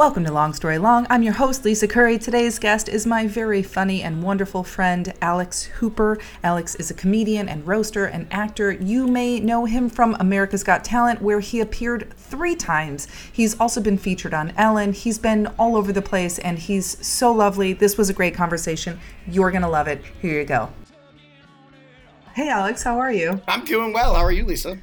Welcome to Long Story Long. I'm your host, Lisa Curry. Today's guest is my very funny and wonderful friend, Alex Hooper. Alex is a comedian and roaster and actor. You may know him from America's Got Talent, where he appeared three times. He's also been featured on Ellen. He's been all over the place, and he's so lovely. This was a great conversation. You're going to love it. Here you go. Hey, Alex, how are you? I'm doing well. How are you, Lisa?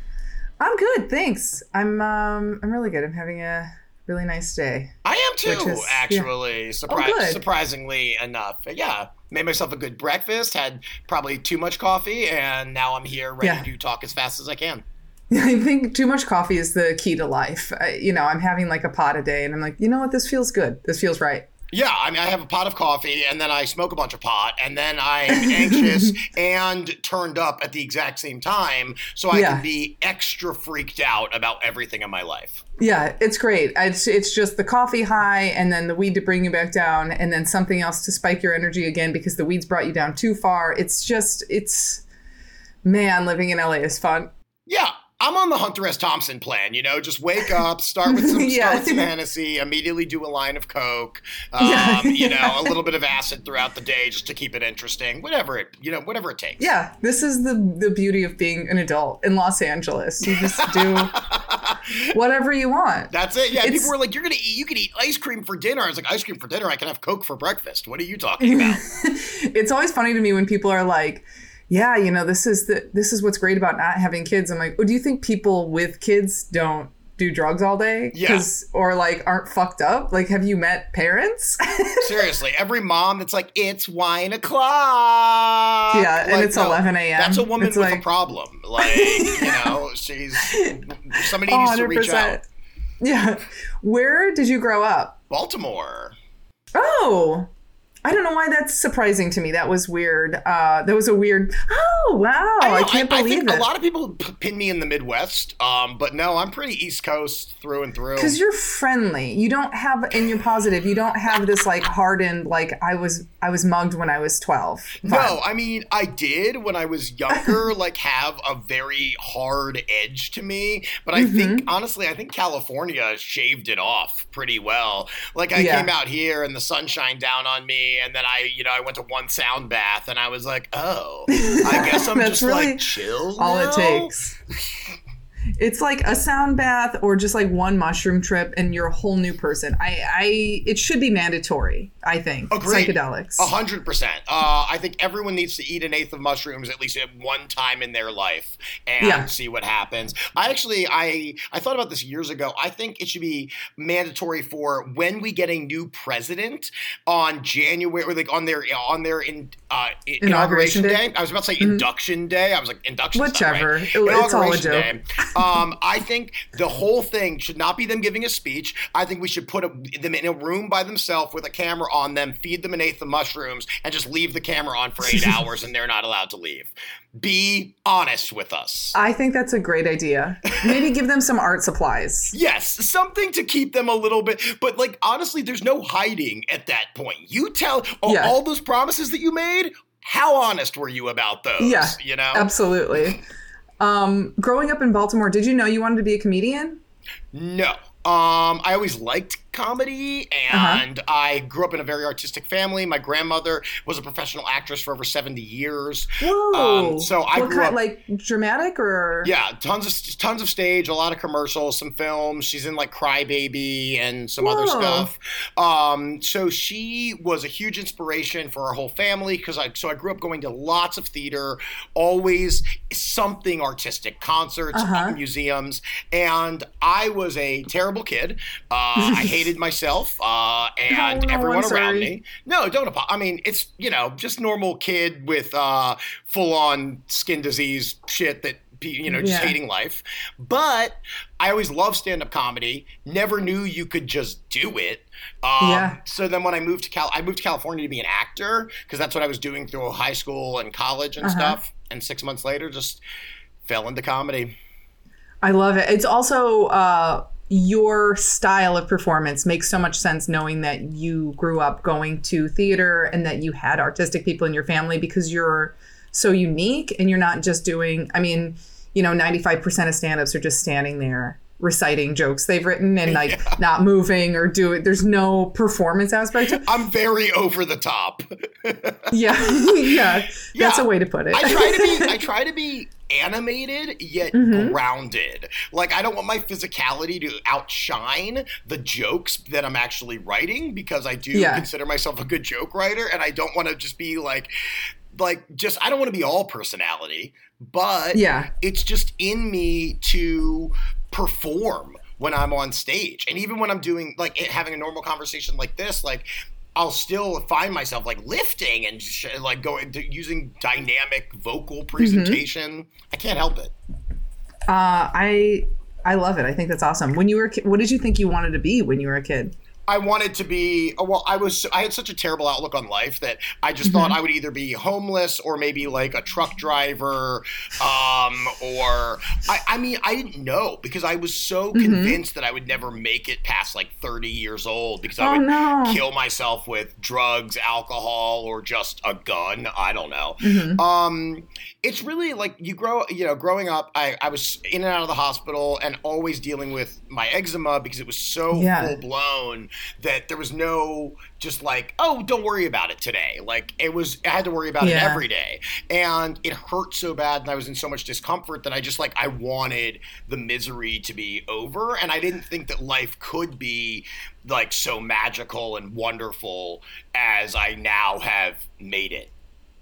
I'm good, thanks. I'm um, I'm really good. I'm having a really nice day. I am too, is- actually. yeah. Surpri- Oh, surprisingly enough. Yeah. Made myself a good breakfast, had probably too much coffee, and now I'm here ready Yeah. to talk as fast as I can. I think too much coffee is the key to life. I, you know, I'm having like a pot a day, and I'm like, you know what? This feels good. This feels right. Yeah, I mean, I have a pot of coffee, and then I smoke a bunch of pot, and then I'm anxious and turned up at the exact same time, so I Yeah. can be extra freaked out about everything in my life. Yeah, it's great. It's it's just the coffee high, and then the weed to bring you back down, and then something else to spike your energy again because the weeds brought you down too far. It's just it's man, living in LA is fun. Yeah, I'm on the Hunter S. Thompson plan. You know, just wake up, start with some, Yeah. start with some Hennessy, immediately do a line of coke. Um, Yeah. you know, a little bit of acid throughout the day just to keep it interesting. Whatever it, you know, whatever it takes. Yeah, this is the the beauty of being an adult in Los Angeles. You just do whatever you want. That's it. Yeah, It's- people were like, "You're gonna eat. You can eat ice cream for dinner." I was like, "Ice cream for dinner? I can have Coke for breakfast." What are you talking about? it's always funny to me when people are like yeah you know this is the this is what's great about not having kids i'm like oh do you think people with kids don't do drugs all day Yeah. or like aren't fucked up like have you met parents Seriously, every mom that's like, "It's wine o'clock." Yeah, and it's 11 a.m.. That's a woman It's with a problem. Like, you know, she's somebody needs to reach out. yeah where did you grow up Baltimore. oh I don't know why that's surprising to me. That was weird. Uh, that was a weird. Oh wow! I, know, can't I believe think it. a lot of people pin me in the Midwest, um, but no, I'm pretty East Coast through and through. Because you're friendly. You don't have, and you're positive. You don't have this like hardened, like I was, I was mugged when I was 12. No, I mean I did when I was younger, like have a very hard edge to me. But I think Mm-hmm. honestly, I think California shaved it off pretty well. Like I Yeah. came out here and the sun shined down on me, and then I, you know, I went to one sound bath, and I was like, oh, I guess I'm just really like chill. All now? it takes. It's like a sound bath or just like one mushroom trip, and you're a whole new person. I, I, it should be mandatory. I think Agreed. psychedelics. A hundred percent. Uh, I think everyone needs to eat an eighth of mushrooms at least at one time in their life and Yeah. see what happens. I actually, I I thought about this years ago. I think it should be mandatory for when we get a new president on January, or like on their on their in, uh, Inauguration inauguration day? day. I was about to say induction day. I was like induction. Whichever. Right. It- it's all a joke. day. Um, I think the whole thing should not be them giving a speech. I think we should put a, them in a room by themselves with a camera on them, feed them an eighth of mushrooms, and just leave the camera on for eight hours, and they're not allowed to leave. Be honest with us. I think that's a great idea. Maybe give them some art supplies. Yes, something to keep them a little bit, but like honestly, there's no hiding at that point. You tell all, Yeah. all those promises that you made. How honest were you about those? Yeah, you know. Absolutely. Um, growing up in Baltimore, did you know you wanted to be a comedian? No. Um, I always liked comedy, Uh-huh. and I grew up in a very artistic family. My grandmother was a professional actress for over seventy years. Whoa! Um, so I what grew kind, up- like dramatic or Yeah, tons of tons of stage, a lot of commercials, some films. She's in like Crybaby and some other stuff. Um, so she was a huge inspiration for our whole family because I so I grew up going to lots of theater, always something artistic, concerts, Uh-huh. museums, and I was a terrible kid. Uh, I hated myself uh, and Oh, no, everyone around me. No, don't. apo- I mean, it's you know just normal kid with uh, full on skin disease shit that you know just Yeah. hating life. But I always loved stand up comedy. Never knew you could just do it. Um, Yeah. So then when I moved to Cal, I moved to California to be an actor because that's what I was doing through high school and college and Uh-huh. stuff. And six months later, just fell into comedy. I love it. It's also uh, your style of performance makes so much sense knowing that you grew up going to theater and that you had artistic people in your family because you're so unique and you're not just doing, I mean, you know, 95% of stand ups are just standing there reciting jokes they've written and like yeah. not moving or do it. There's no performance aspect. I'm very over the top. yeah. yeah. That's a way to put it. I try to be I try to be animated yet mm-hmm. grounded. Like I don't want my physicality to outshine the jokes that I'm actually writing because I do yeah. consider myself a good joke writer and I don't want to just be like like just I don't want to be all personality, but yeah. it's just in me to perform when I'm on stage. And even when I'm doing like having a normal conversation like this, like I'll still find myself like lifting and sh- like going to, using dynamic vocal mm-hmm. presentation. Mm-hmm. I can't help it. Uh, I I love it. I think that's awesome. When you were, what did you think you wanted to be when you were a kid? I wanted to be well. I was I had such a terrible outlook on life that I just mm-hmm. thought I would either be homeless or maybe like a truck driver, um, or I, I mean I didn't know because I was so mm-hmm. convinced that I would never make it past like thirty years old because I oh, would no. kill myself with drugs, alcohol, or just a gun. I don't know. Mm-hmm. Um, it's really like you grow. You know, growing up, I I was in and out of the hospital and always dealing with my eczema because it was so yeah. full blown that there was no just like, oh, don't worry about it today. Like it was, I had to worry about yeah. it every day. And it hurt so bad and I was in so much discomfort that I just like, I wanted the misery to be over. And I didn't think that life could be like so magical and wonderful as I now have made it.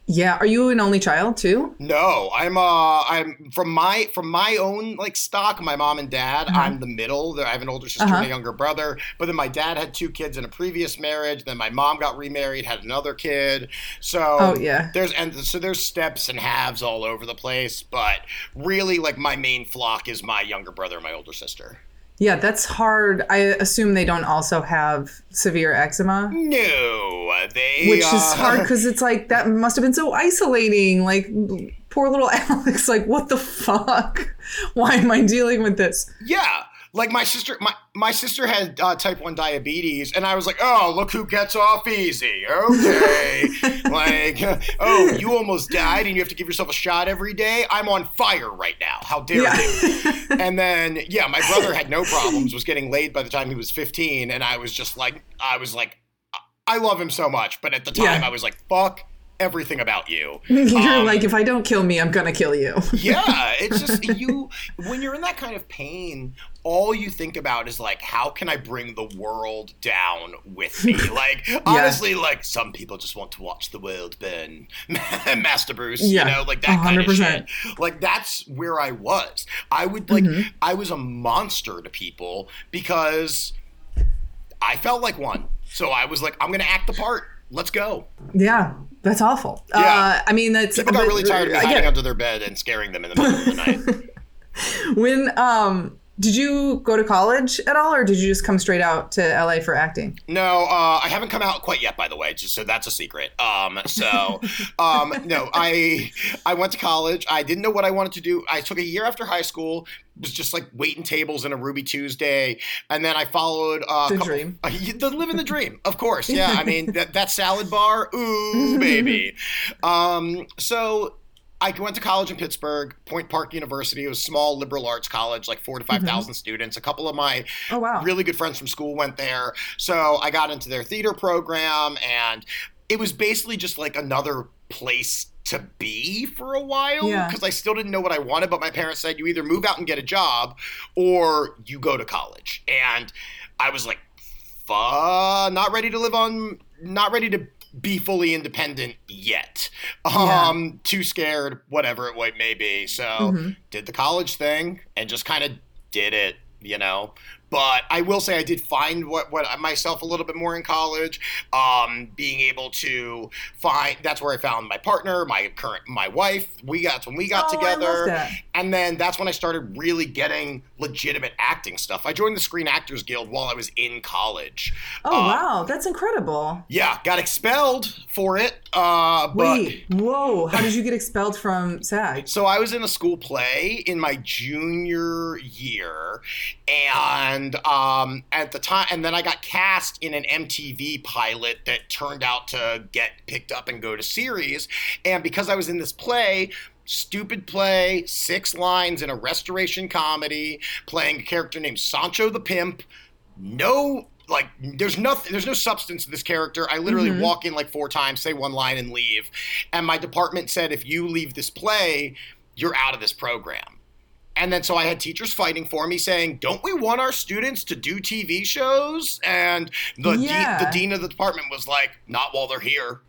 Yeah, are you an only child too? No, I'm uh I'm from my from my own like stock, my mom and dad, uh-huh. I'm the middle. I have an older sister uh-huh. and a younger brother, but then my dad had two kids in a previous marriage, then my mom got remarried, had another kid. So Oh yeah. There's and so there's steps and halves all over the place, but really like my main flock is my younger brother and my older sister. Yeah, that's hard. I assume they don't also have severe eczema. No, they. Which uh... is hard because it's like that must have been so isolating. Like poor little Alex. Like what the fuck? Why am I dealing with this? Yeah, like my sister, my my sister had uh, type one diabetes, and I was like, oh, look who gets off easy. Okay, like, oh, you almost died, and you have to give yourself a shot every day. I'm on fire right now. How dare yeah. you? and then, yeah, my brother had no problems. Was getting laid by the time he was 15, and I was just like, I was like, I love him so much, but at the time, yeah. I was like, fuck everything about you. You're um, like, if I don't kill me, I'm gonna kill you. yeah, it's just you. When you're in that kind of pain, all you think about is like, how can I bring the world down with me? Like, honestly, like some people just want to watch the world burn. Master Bruce, yeah. you know, like that 100%. kind of shit. Like that's where I was. I would like, mm-hmm. I was a monster to people because I felt like one. So I was like, I'm gonna act the part. Let's go. Yeah, that's awful. Yeah. Uh, I mean, that's people got really tired of me hiding under their bed and scaring them in the middle of the night. when um did you go to college at all, or did you just come straight out to LA for acting? No, uh, I haven't come out quite yet, by the way. Just so that's a secret. Um, so, um, no, I I went to college. I didn't know what I wanted to do. I took a year after high school. Was just like waiting tables in a Ruby Tuesday, and then I followed uh, the couple, dream, uh, the living the dream, of course. Yeah, I mean that that salad bar, ooh baby. Um, so I went to college in Pittsburgh, Point Park University. It was a small liberal arts college, like four to 5,000 mm-hmm. students. A couple of my oh, wow. really good friends from school went there. So I got into their theater program, and it was basically just like another place to be for a while because yeah. I still didn't know what I wanted. But my parents said, you either move out and get a job or you go to college. And I was like, not ready to live on, not ready to be fully independent yet. Yeah. Um, too scared, whatever it may be. So mm-hmm. did the college thing and just kind of did it, you know. But I will say I did find what, what myself a little bit more in college. Um, being able to find that's where I found my partner, my current my wife. We got when we got oh, together, and then that's when I started really getting legitimate acting stuff. I joined the Screen Actors Guild while I was in college. Oh um, wow, that's incredible! Yeah, got expelled for it. Uh, Wait, whoa! How did you get expelled from SAG? So I was in a school play in my junior year, and um, at the time, and then I got cast in an MTV pilot that turned out to get picked up and go to series. And because I was in this play, stupid play, six lines in a restoration comedy, playing a character named Sancho the Pimp. No like there's nothing there's no substance to this character i literally mm-hmm. walk in like four times say one line and leave and my department said if you leave this play you're out of this program and then so I had teachers fighting for me saying, "Don't we want our students to do TV shows?" And the yeah. de- the dean of the department was like, "Not while they're here."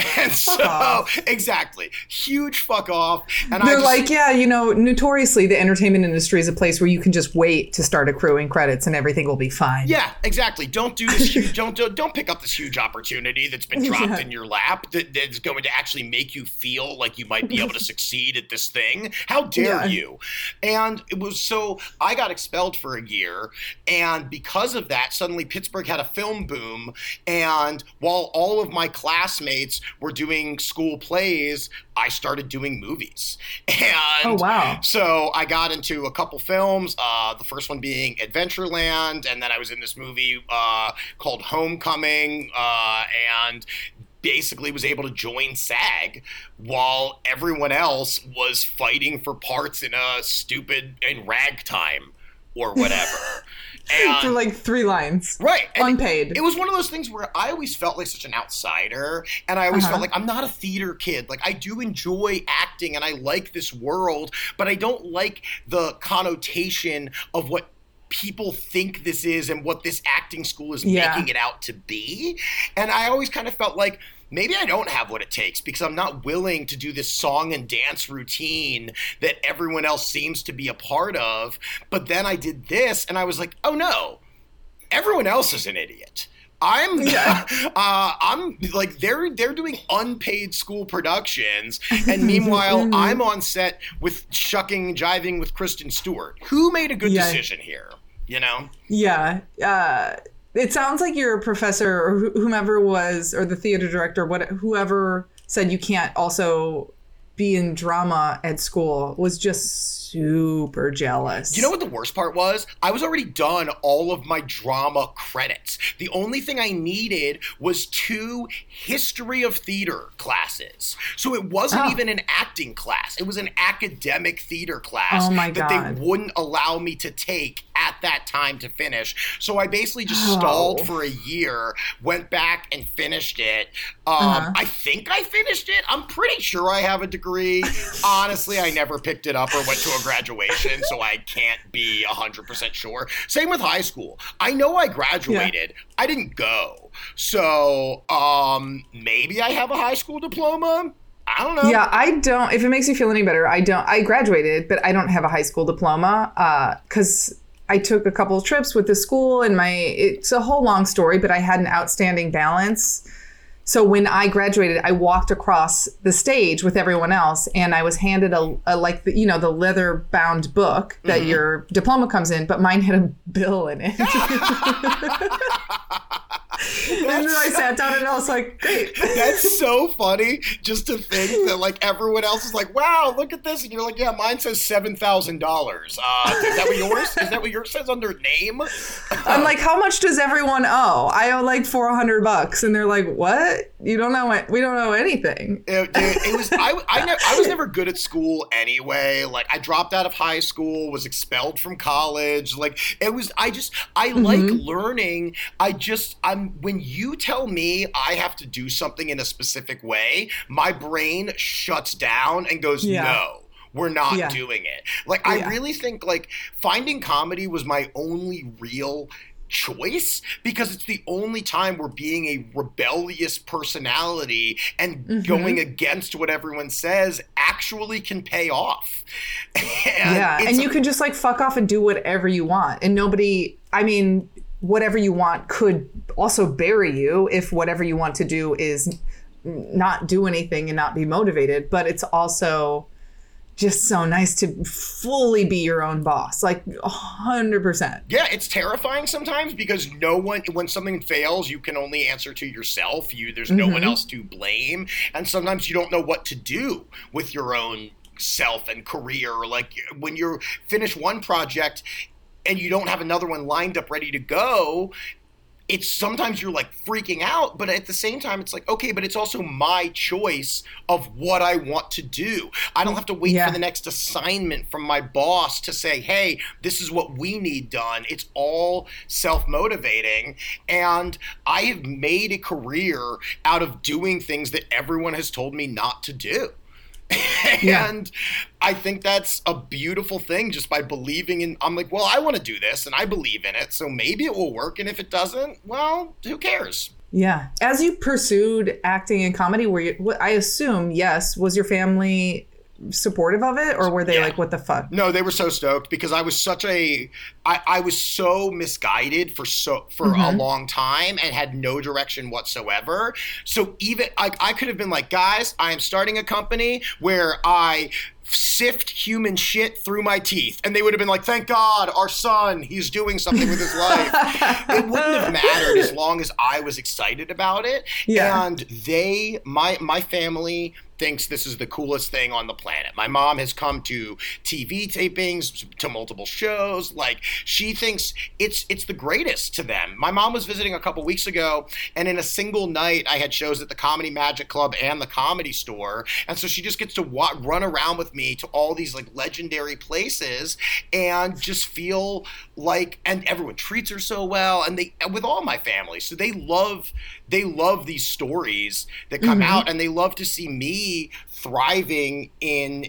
And fuck so, off. exactly, huge fuck off. And they're just, like, yeah, you know, notoriously, the entertainment industry is a place where you can just wait to start accruing credits and everything will be fine. Yeah, exactly. Don't do this. huge, don't, don't don't pick up this huge opportunity that's been dropped yeah. in your lap that, that's going to actually make you feel like you might be able to succeed at this thing. How dare yeah. you? And it was so I got expelled for a year, and because of that, suddenly Pittsburgh had a film boom, and while all of my classmates were doing school plays, I started doing movies. And oh, wow. So I got into a couple films, uh, the first one being Adventureland, and then I was in this movie uh, called Homecoming, uh, and basically was able to join SAG while everyone else was fighting for parts in a stupid in ragtime or whatever. And, for like three lines. Right. unpaid. It, it, was one of those things where I always felt like such an outsider. And I always uh-huh. felt like I'm not a theater kid. Like I do enjoy acting and I like this world, but I don't like the connotation of what people think this is and what this acting school is yeah. making it out to be. And I always kind of felt like maybe I don't have what it takes because I'm not willing to do this song and dance routine that everyone else seems to be a part of. But then I did this and I was like, oh no, everyone else is an idiot. I'm yeah. uh, I'm like they're they're doing unpaid school productions, and meanwhile mm-hmm. I'm on set with shucking jiving with Kristen Stewart. Who made a good yeah. decision here? You know? Yeah. Uh, it sounds like your professor or whomever was, or the theater director, what whoever said you can't also be in drama at school was just super jealous. You know what the worst part was? I was already done all of my drama credits. The only thing I needed was two history of theater classes. So it wasn't oh. even an acting class. It was an academic theater class oh that God. they wouldn't allow me to take at that time to finish. So I basically just oh. stalled for a year, went back and finished it. Um, uh-huh. I think I finished it. I'm pretty sure I have a degree degree. Honestly, I never picked it up or went to a graduation, so I can't be 100% sure. Same with high school. I know I graduated, yeah. I didn't go. So um, maybe I have a high school diploma. I don't know. Yeah, I don't. If it makes you feel any better, I don't. I graduated, but I don't have a high school diploma because uh, I took a couple of trips with the school, and my it's a whole long story. But I had an outstanding balance so when I graduated, I walked across the stage with everyone else, and I was handed a, a like the, you know the leather bound book that mm-hmm. your diploma comes in, but mine had a bill in it. and then I sat down and I was like, great. That's so funny just to think that like everyone else is like, wow, look at this. And you're like, yeah, mine says $7,000. Uh, is that what yours? Is that what yours says under name? I'm like, how much does everyone owe? I owe like 400 bucks. And they're like, what? You don't know what? We don't know anything. It, it, it was, I, I, ne- I was never good at school anyway. Like I dropped out of high school, was expelled from college. Like it was, I just, I mm-hmm. like learning. I just, I'm, when you tell me I have to do something in a specific way, my brain shuts down and goes, yeah. no we're not yeah. doing it. Like yeah. I really think like finding comedy was my only real choice because it's the only time we're being a rebellious personality and mm-hmm. going against what everyone says actually can pay off. and yeah, and you a- can just like fuck off and do whatever you want and nobody I mean whatever you want could also bury you if whatever you want to do is not do anything and not be motivated. But it's also just so nice to fully be your own boss like 100% yeah it's terrifying sometimes because no one when something fails you can only answer to yourself. You there's no mm-hmm. one else to blame. And sometimes you don't know what to do with your own self and career. Like when you finish one project and you don't have another one lined up ready to go it's sometimes you're like freaking out, but at the same time, it's like, okay, but it's also my choice of what I want to do. I don't have to wait Yeah. for the next assignment from my boss to say, hey, this is what we need done. It's all self motivating. And I have made a career out of doing things that everyone has told me not to do. Yeah. and I think that's a beautiful thing just by believing in I'm like, well, I want to do this and I believe in it, so maybe it will work and if it doesn't, well, who cares? Yeah. As you pursued acting and comedy, were you, I assume, yes, was your family supportive of it or were they Yeah. like, what the fuck? No, they were so stoked because I was such a I, I was so misguided for so for a mm-hmm. long time and had no direction whatsoever. So even I, I could have been like, guys, I am starting a company where I sift human shit through my teeth and they would have been like thank god our son he's doing something with his life it wouldn't have mattered as long as i was excited about it Yeah. and they my my family thinks this is the coolest thing on the planet. My mom has come to TV tapings, to multiple shows. Like she thinks it's it's the greatest to them. My mom was visiting a couple weeks ago, and in a single night, I had shows at the Comedy Magic Club and the Comedy Store, and so she just gets to wa- run around with me to all these like legendary places and just feel like and everyone treats her so well and they with all my family so they love they love these stories that come out and they love to see me thriving in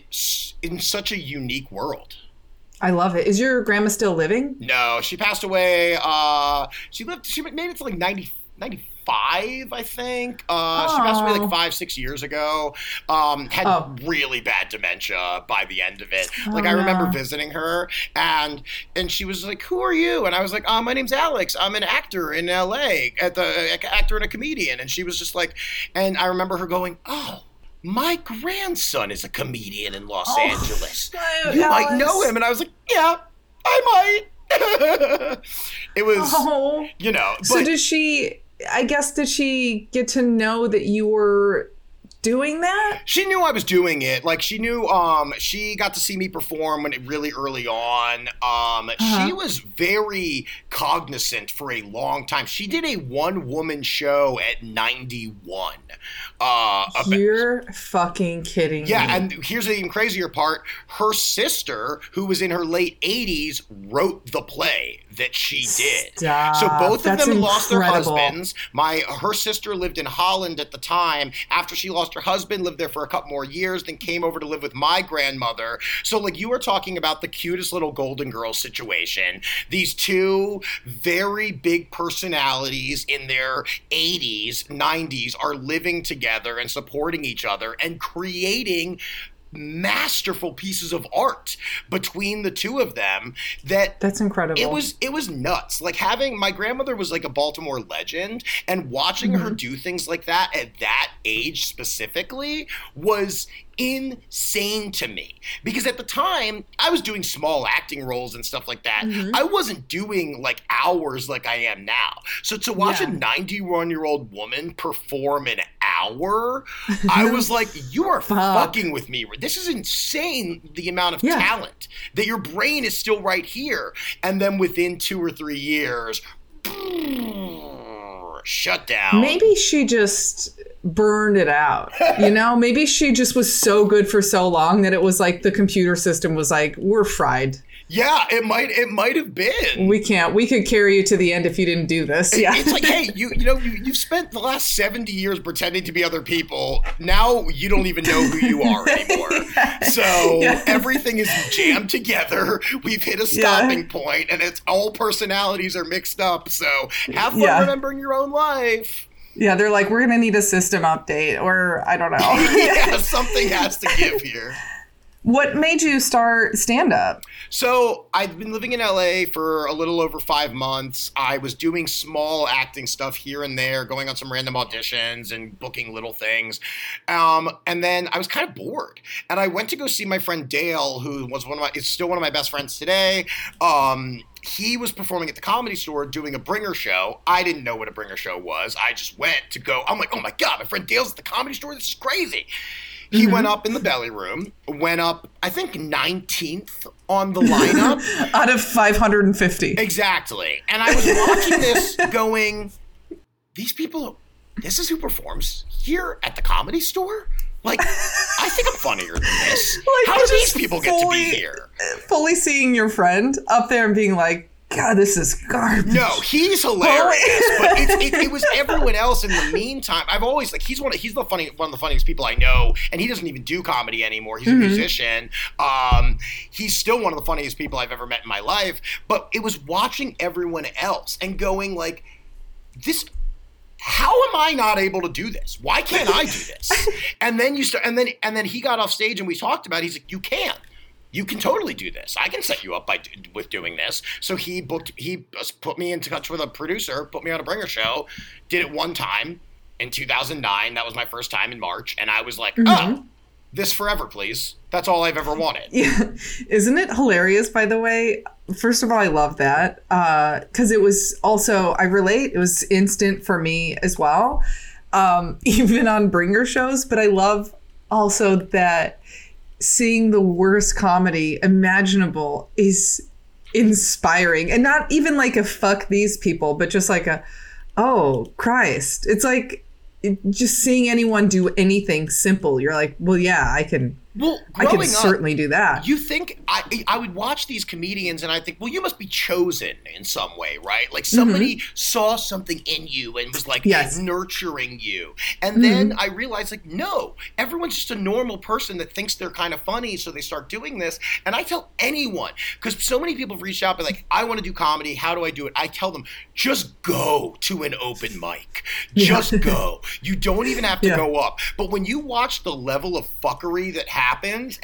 in such a unique world I love it. Is your grandma still living? no she passed away uh she lived she made it to like 90 95 i think uh she passed away like five six years ago um had Oh. really bad dementia by the end of it Oh, like i remember no. visiting her and and she was like who are you and i was like oh my name's alex i'm an actor in la at the actor and a comedian and she was just like and i remember her going oh my grandson is a comedian in Los Oh, Angeles. uh, You might know him. And I was like, yeah, I might. it was, Oh. you know, but So does she, I guess, did she get to know that you were doing that? she knew I was doing it. Like she knew um she got to see me perform when it really early on. Um Uh-huh. she was very cognizant for a long time. She did a one woman show at 91. Uh about- You're fucking kidding yeah, me. and here's the even crazier part. Her sister, who was in her late 80s, wrote the play that she did. Stop. So both That's of them lost their husbands. My her sister lived in Holland at the time. After she lost her husband, lived there for a couple more years, then came over to live with my grandmother. So like you were talking about the cutest little Golden Girl situation. These two very big personalities in their 80s, 90s are living together and supporting each other and creating masterful pieces of art between the two of them that That's incredible. it was it was nuts. Like having my grandmother was like a Baltimore legend, and watching her mm-hmm. do things like that at that age specifically was insane to me. Because at the time, I was doing small acting roles and stuff like that. Mm-hmm. I wasn't doing like hours like I am now. So to watch Yeah. a 91 year old woman perform an hour, I was like, you are Fuck. fucking with me. This is insane the amount of Yeah. talent that your brain is still right here. And then within two or three years, shut down. Maybe she just burned it out. You know, maybe she just was so good for so long that it was like the computer system was like, we're fried. Yeah, it might it might have been. We can't. We could carry you to the end if you didn't do this. Yeah. It's like, hey, you you know, you, you've spent the last 70 years pretending to be other people. Now you don't even know who you are anymore. So Yeah. everything is jammed together. We've hit a Yeah. stopping point and it's all personalities are mixed up. So have fun Yeah. remembering your own life. Yeah, they're like, we're gonna need a system update, or I don't know. yeah, something has to give here. What made you start stand up? So I've been living in LA for a little over five months. I was doing small acting stuff here and there, going on some random auditions and booking little things. Um, and then I was kind of bored, and I went to go see my friend Dale, who was one of my is still one of my best friends today. Um, he was performing at the comedy store doing a bringer show. I didn't know what a bringer show was. I just went to go. I'm like, oh my god, my friend Dale's at the comedy store. This is crazy. He mm-hmm. went up in the belly room, went up, I think, 19th on the lineup. Out of 550. exactly. And I was watching this going, these people, this is who performs here at the comedy store? Like, I think I'm funnier than this. Like, How do these people get to be here? Fully seeing your friend up there and being like, God, this is garbage. No, he's hilarious, but it, it, was everyone else in the meantime. I've always like he's one of he's the funny one of the funniest people I know, and he doesn't even do comedy anymore. He's a musician. Um, he's still one of the funniest people I've ever met in my life. But it was watching everyone else and going like, this. How am I not able to do this? Why can't I do this? and then you start, and then and then he got off stage and we talked about. It. He's like, you can you can totally do this. I can set you up by with doing this. So he booked. He put me in touch with a producer, put me on a bringer show. Did it one time in 2009. That was my first time in March, and I was like, oh, this forever, please. That's all I've ever wanted. Yeah. Isn't it hilarious, by the way? First of all, I love that because it was also, I relate, it was instant for me as well, um, even on bringer shows. But I love also that seeing the worst comedy imaginable is inspiring and not even like a fuck these people, but just like a, oh, Christ. It's like, it- just seeing anyone do anything simple, you're like, well, yeah, I can, Well, I can up, certainly do that. You think I I would watch these comedians and I think, well, you must be chosen in some way, right? Like somebody saw something in you and was like Mm-hmm. Yes. Mm-hmm. nurturing you. And then I realized like, no, everyone's just a normal person that thinks they're kind of funny, so they start doing this. And I tell anyone, because so many people have reached out, be like, I want to do comedy. How do I do it? I tell them, just go to an open mic. Just go. You don't even have to Yeah. go up. But when you watch the level of fuckery that happens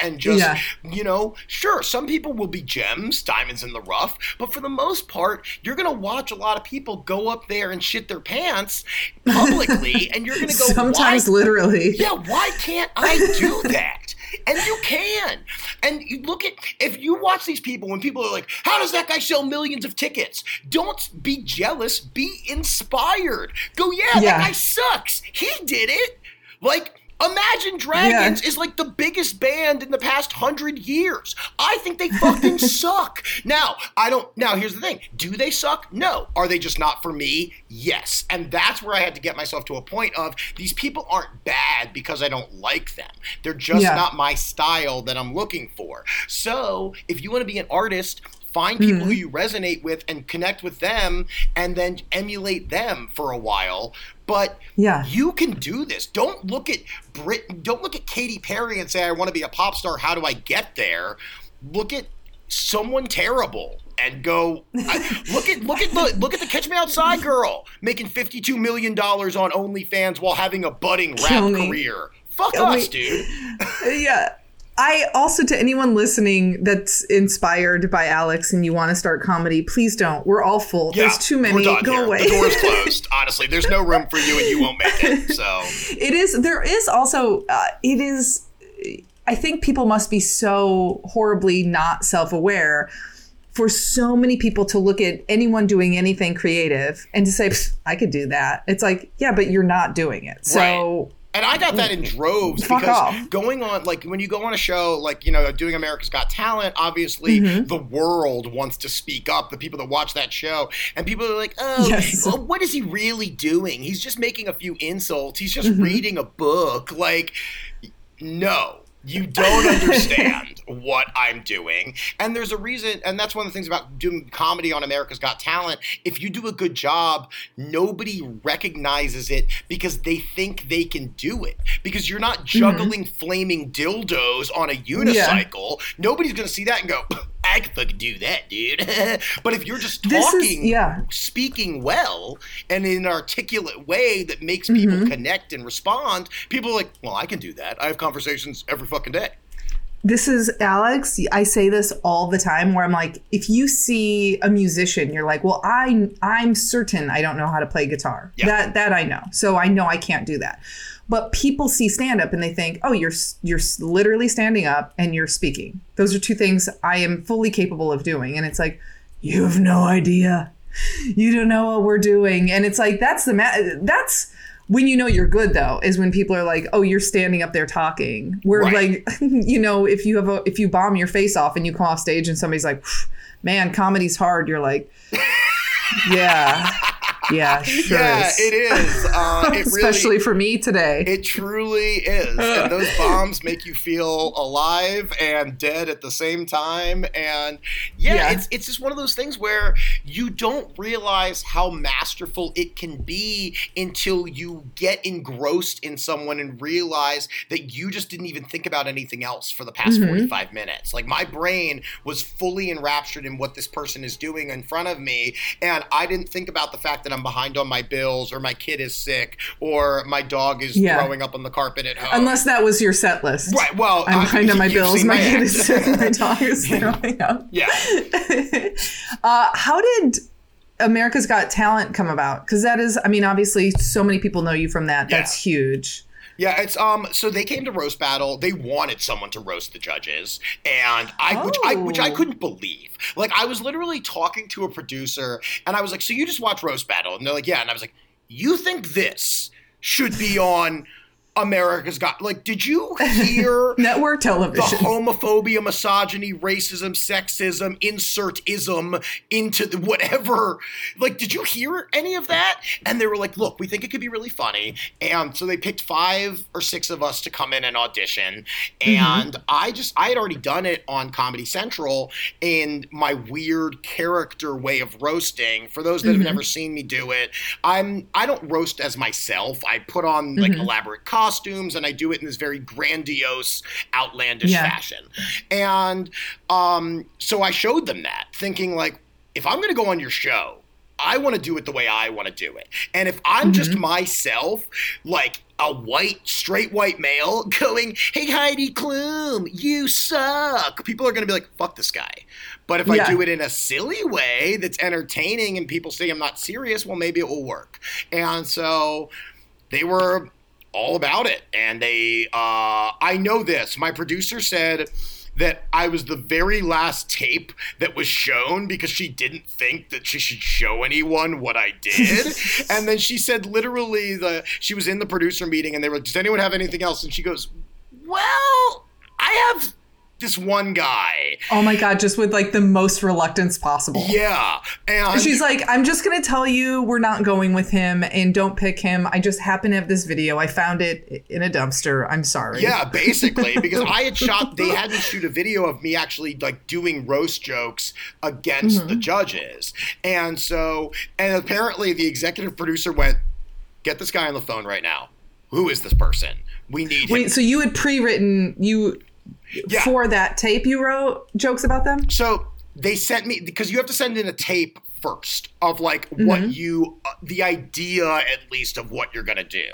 and just Yeah. you know, sure, some people will be gems, diamonds in the rough, but for the most part, you're to watch a lot of people go up there and shit their pants publicly, and you're to go, Sometimes literally. Yeah, why can't I do that? And you can. And you look at, if you watch these people, when people are like, how does that guy sell millions of tickets? Don't be jealous, be inspired. Go, yeah, Yeah. that guy sucks. He did it. Like, Imagine Dragons is like the biggest band in the past hundred years. I think they fucking suck. Now, I don't. Now, here's the thing: Do they suck? No. Are they just not for me? Yes. And that's where I had to get myself to a point of these people aren't bad because I don't like them. They're just Yeah. not my style that I'm looking for. So, if you want to be an artist. Find people hmm. who you resonate with and connect with them and then emulate them for a while. But Yeah. you can do this. Don't look at Brit. Don't look at Katy Perry and say, "I want to be a pop star. How do I get there?" Look at someone terrible and go. I, look at look at the look at the Catch Me Outside girl making fifty two million dollars on OnlyFans while having a budding rap me. career. Fuck Kill me. us, dude. yeah. I also to anyone listening that's inspired by Alex and you want to start comedy, please don't. We're all full. Yeah, There's too many. Go here. away. The door is closed. Honestly, there's no room for you, and you won't make it. So it is there is also uh, it is i think people must be so horribly not self-aware for so many people to look at anyone doing anything creative and to say i could do that it's like yeah but you're not doing it so And I got that in droves Fuck because off. going on, like, when you go on a show, like, you know, doing America's Got Talent, obviously Mm-hmm. the world wants to speak up, the people that watch that show. And people are like, oh, Yes. well, what is he really doing? He's just making a few insults, he's just Mm-hmm. reading a book. Like, no. You don't understand what I'm doing. And there's a reason, and that's one of the things about doing comedy on America's Got Talent. If you do a good job, nobody recognizes it because they think they can do it. Because you're not mm-hmm. juggling flaming dildos on a unicycle. Nobody's going to see that and go, I can fucking do that, dude. but if you're just This is- talking, yeah. speaking well and in an articulate way that makes people Mm-hmm. connect and respond, people are like, well, I can do that. I have conversations every fucking day. this is alex i say this all the time where i'm like if you see a musician you're like well i i'm certain i don't know how to play guitar Yeah. that that i know so i know i can't do that but people see stand up and they think oh you're you're literally standing up and you're speaking. Those are two things i am fully capable of doing. And it's like you have no idea. You don't know what we're doing. And it's like that's the ma- that's when you know you're good though is when people are like oh you're standing up there talking. Where Right. like you know if you have a if you bomb your face off and you come off stage and somebody's like man comedy's hard you're like yeah yeah sure yeah, is. it is. Uh, it especially really, for me today It truly is. And those bombs make you feel alive and dead at the same time. And yeah, Yeah. it's it's just one of those things where you don't realize how masterful it can be until you get engrossed in someone and realize that you just didn't even think about anything else for the past 45 minutes. Like my brain was fully enraptured in what this person is doing in front of me. And I didn't think about the fact that I'm behind on my bills or my kid is sick or my dog is Yeah. throwing up on the carpet at home. unless that was your set list Right. Well, I'm behind on my bills. My kid is sick. My dog is throwing up. yeah. Uh, how did America's Got Talent come about? Because that is, I mean, obviously, so many people know you from that. That's huge. Yeah, it's um. So they came to roast battle. They wanted someone to roast the judges, and I, which I, which I Oh. couldn't believe. Like I was literally talking to a producer, and I was like, "So you just watch roast battle?" And they're like, "Yeah." And I was like, "You think this should be on America's Got?" Like, did you hear? Network television? the homophobia, misogyny, racism, sexism, insert ism into the whatever. Like, did you hear any of that? And they were like, look, we think it could be really funny. And so they picked five or six of us to come in and audition. Mm-hmm. And I just, I had already done it on Comedy Central in my weird character way of roasting. For those that have mm-hmm. never seen me do it, I'm, I don't roast as myself. I put on like mm-hmm. elaborate costumes and I do it in this very grandiose, outlandish Yeah. fashion. And um, so I showed them that, thinking like, if I'm going to go on your show, I want to do it the way I want to do it. And if I'm just myself, like a white, straight white male going, hey, Heidi Klum, you suck, people are going to be like, fuck this guy. But if I do it in a silly way that's entertaining and people say I'm not serious, well, maybe it will work. And so they were all about it. And they, uh, I know this. My producer said that I was the very last tape that was shown because she didn't think that she should show anyone what I did. and then she said literally the she was in the producer meeting and they were like, Does anyone have anything else? And she goes, Well, I have this one guy. oh my God, just with like the most reluctance possible. Yeah. And She's like, I'm just going to tell you we're not going with him and don't pick him. I just happen to have this video. I found it in a dumpster. I'm sorry. Yeah, basically, because I had shot, they had me shoot a video of me actually like doing roast jokes against mm-hmm. the judges. And so, and apparently the executive producer went, get this guy on the phone right now. Who is this person? We need him. Wait, so you had pre written, you, Yeah. for that tape, you wrote jokes about them? So they sent me because you have to send in a tape first of like what you uh, the idea at least of what you're gonna do.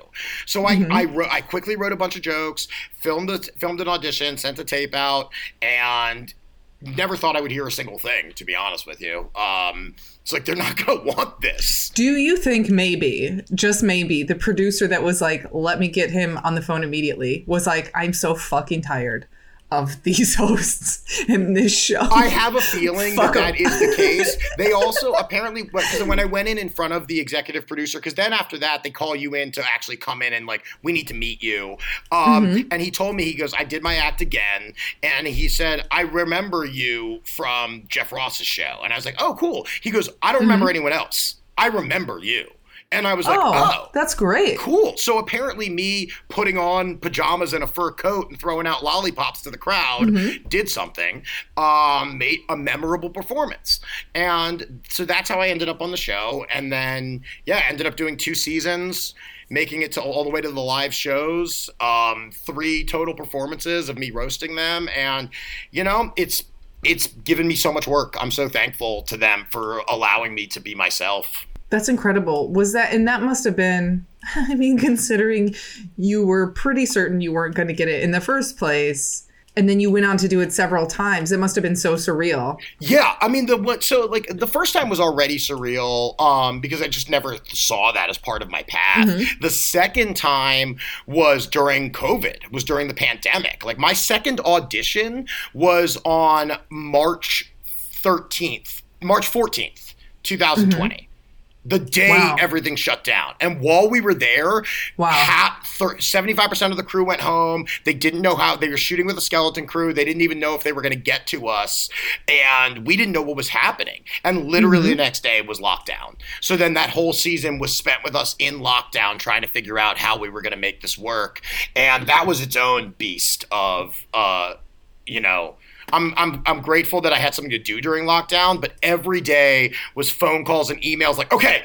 So I I wrote I quickly wrote a bunch of jokes, filmed a, filmed an audition, sent the tape out, and never thought I would hear a single thing. To be honest with you, um, it's like they're not gonna want this. Do you think maybe, just maybe, the producer that was like, let me get him on the phone immediately was like, I'm so fucking tired of these hosts in this show? I have a feeling that Fuck that is the case. They also apparently because when I went in in front of the executive producer, because then after that they call you in to actually come in and like we need to meet you. Um, Mm-hmm. And he told me he goes, I did my act again, and he said I remember you from Jeff Ross's show, and I was like, oh cool. He goes, I don't remember anyone else. I remember you, and I was like, oh, oh that's great. cool. So apparently, me putting on pajamas and a fur coat and throwing out lollipops to the crowd Mm-hmm. did something, um, made a memorable performance. And so that's how I ended up on the show. And then, yeah, ended up doing two seasons, making it to all the way to the live shows, um, three total performances of me roasting them. And, you know, it's. It's given me so much work. I'm so thankful to them for allowing me to be myself. That's incredible. Was that, and that must have been, I mean, considering you were pretty certain you weren't going to get it in the first place, and then you went on to do it several times, it must have been so surreal. Yeah, I mean the what so like the first time was already surreal um because I just never saw that as part of my path. The second time was during COVID, was during the pandemic. Like my second audition was on March 13th, March 14th, 2020. The day Wow. everything shut down. And while we were there, Wow. ha- thir- 75% of the crew went home. They didn't know how they were shooting with a skeleton crew. They didn't even know if they were going to get to us. And we didn't know what was happening. And literally the next day was lockdown. So then that whole season was spent with us in lockdown trying to figure out how we were going to make this work. And that was its own beast of, uh, you know, I'm, I'm, I'm grateful that I had something to do during lockdown, but every day was phone calls and emails like, okay,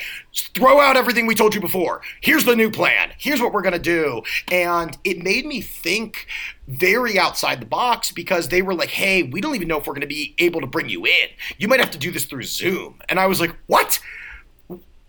throw out everything we told you before. Here's the new plan. Here's what we're to do. And it made me think very outside the box because they were like, hey, we don't even know if we're to be able to bring you in. You might have to do this through Zoom. And I was like, what?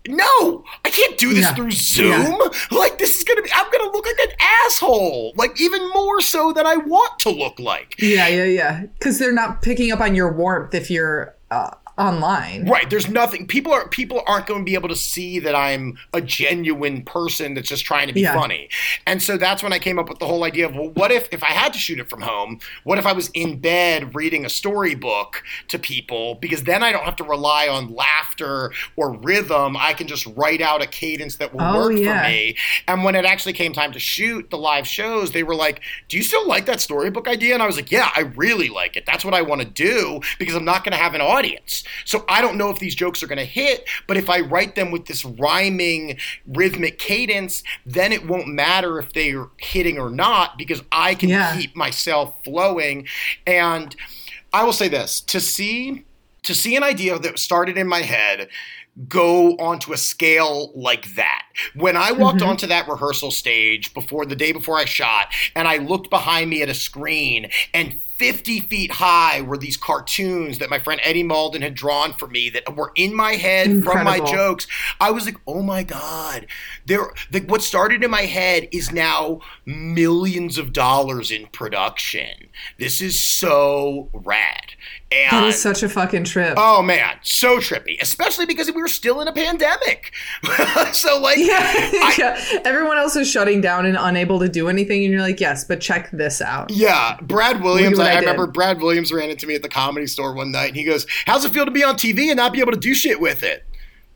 No, I can't do this Yeah. through Zoom. Like, this is gonna be, I'm gonna look like an asshole. Like, even more so than I want to look like. Yeah, yeah, yeah. Because they're not picking up on your warmth if you're uh, online. Right. There's nothing. People are people aren't going to be able to see that I'm a genuine person that's just trying to be Yeah. funny. And so that's when I came up with the whole idea of well, what if if I had to shoot it from home? What if I was in bed reading a storybook to people? Because then I don't have to rely on laughter or rhythm. I can just write out a cadence that will Oh, work yeah. for me. And when it actually came time to shoot the live shows, they were like, "Do you still like that storybook idea?" And I was like, "Yeah, I really like it. That's what I want to do because I'm not going to have an audience. So I don't know if these jokes are going to hit, but if I write them with this rhyming rhythmic cadence, then it won't matter if they're hitting or not because I can Yeah. keep myself flowing." And I will say this, to see to see an idea that started in my head go onto a scale like that. When I walked mm-hmm. onto that rehearsal stage before the day before I shot, and I looked behind me at a screen, and 50 feet high were these cartoons that my friend Eddie Malden had drawn for me that were in my head from my jokes. I was like, oh my God. There the, what started in my head is now millions of dollars in production. This is so rad. And That is such a fucking trip. Oh man, so trippy, especially because we were still in a pandemic. so like, yeah, I- yeah. Everyone else is shutting down and unable to do anything, and you're like, yes, but check this out. yeah, Brad Williams. I, I I remember Brad Williams ran into me at the comedy store one night, and he goes, "How's it feel to be on TV and not be able to do shit with it?"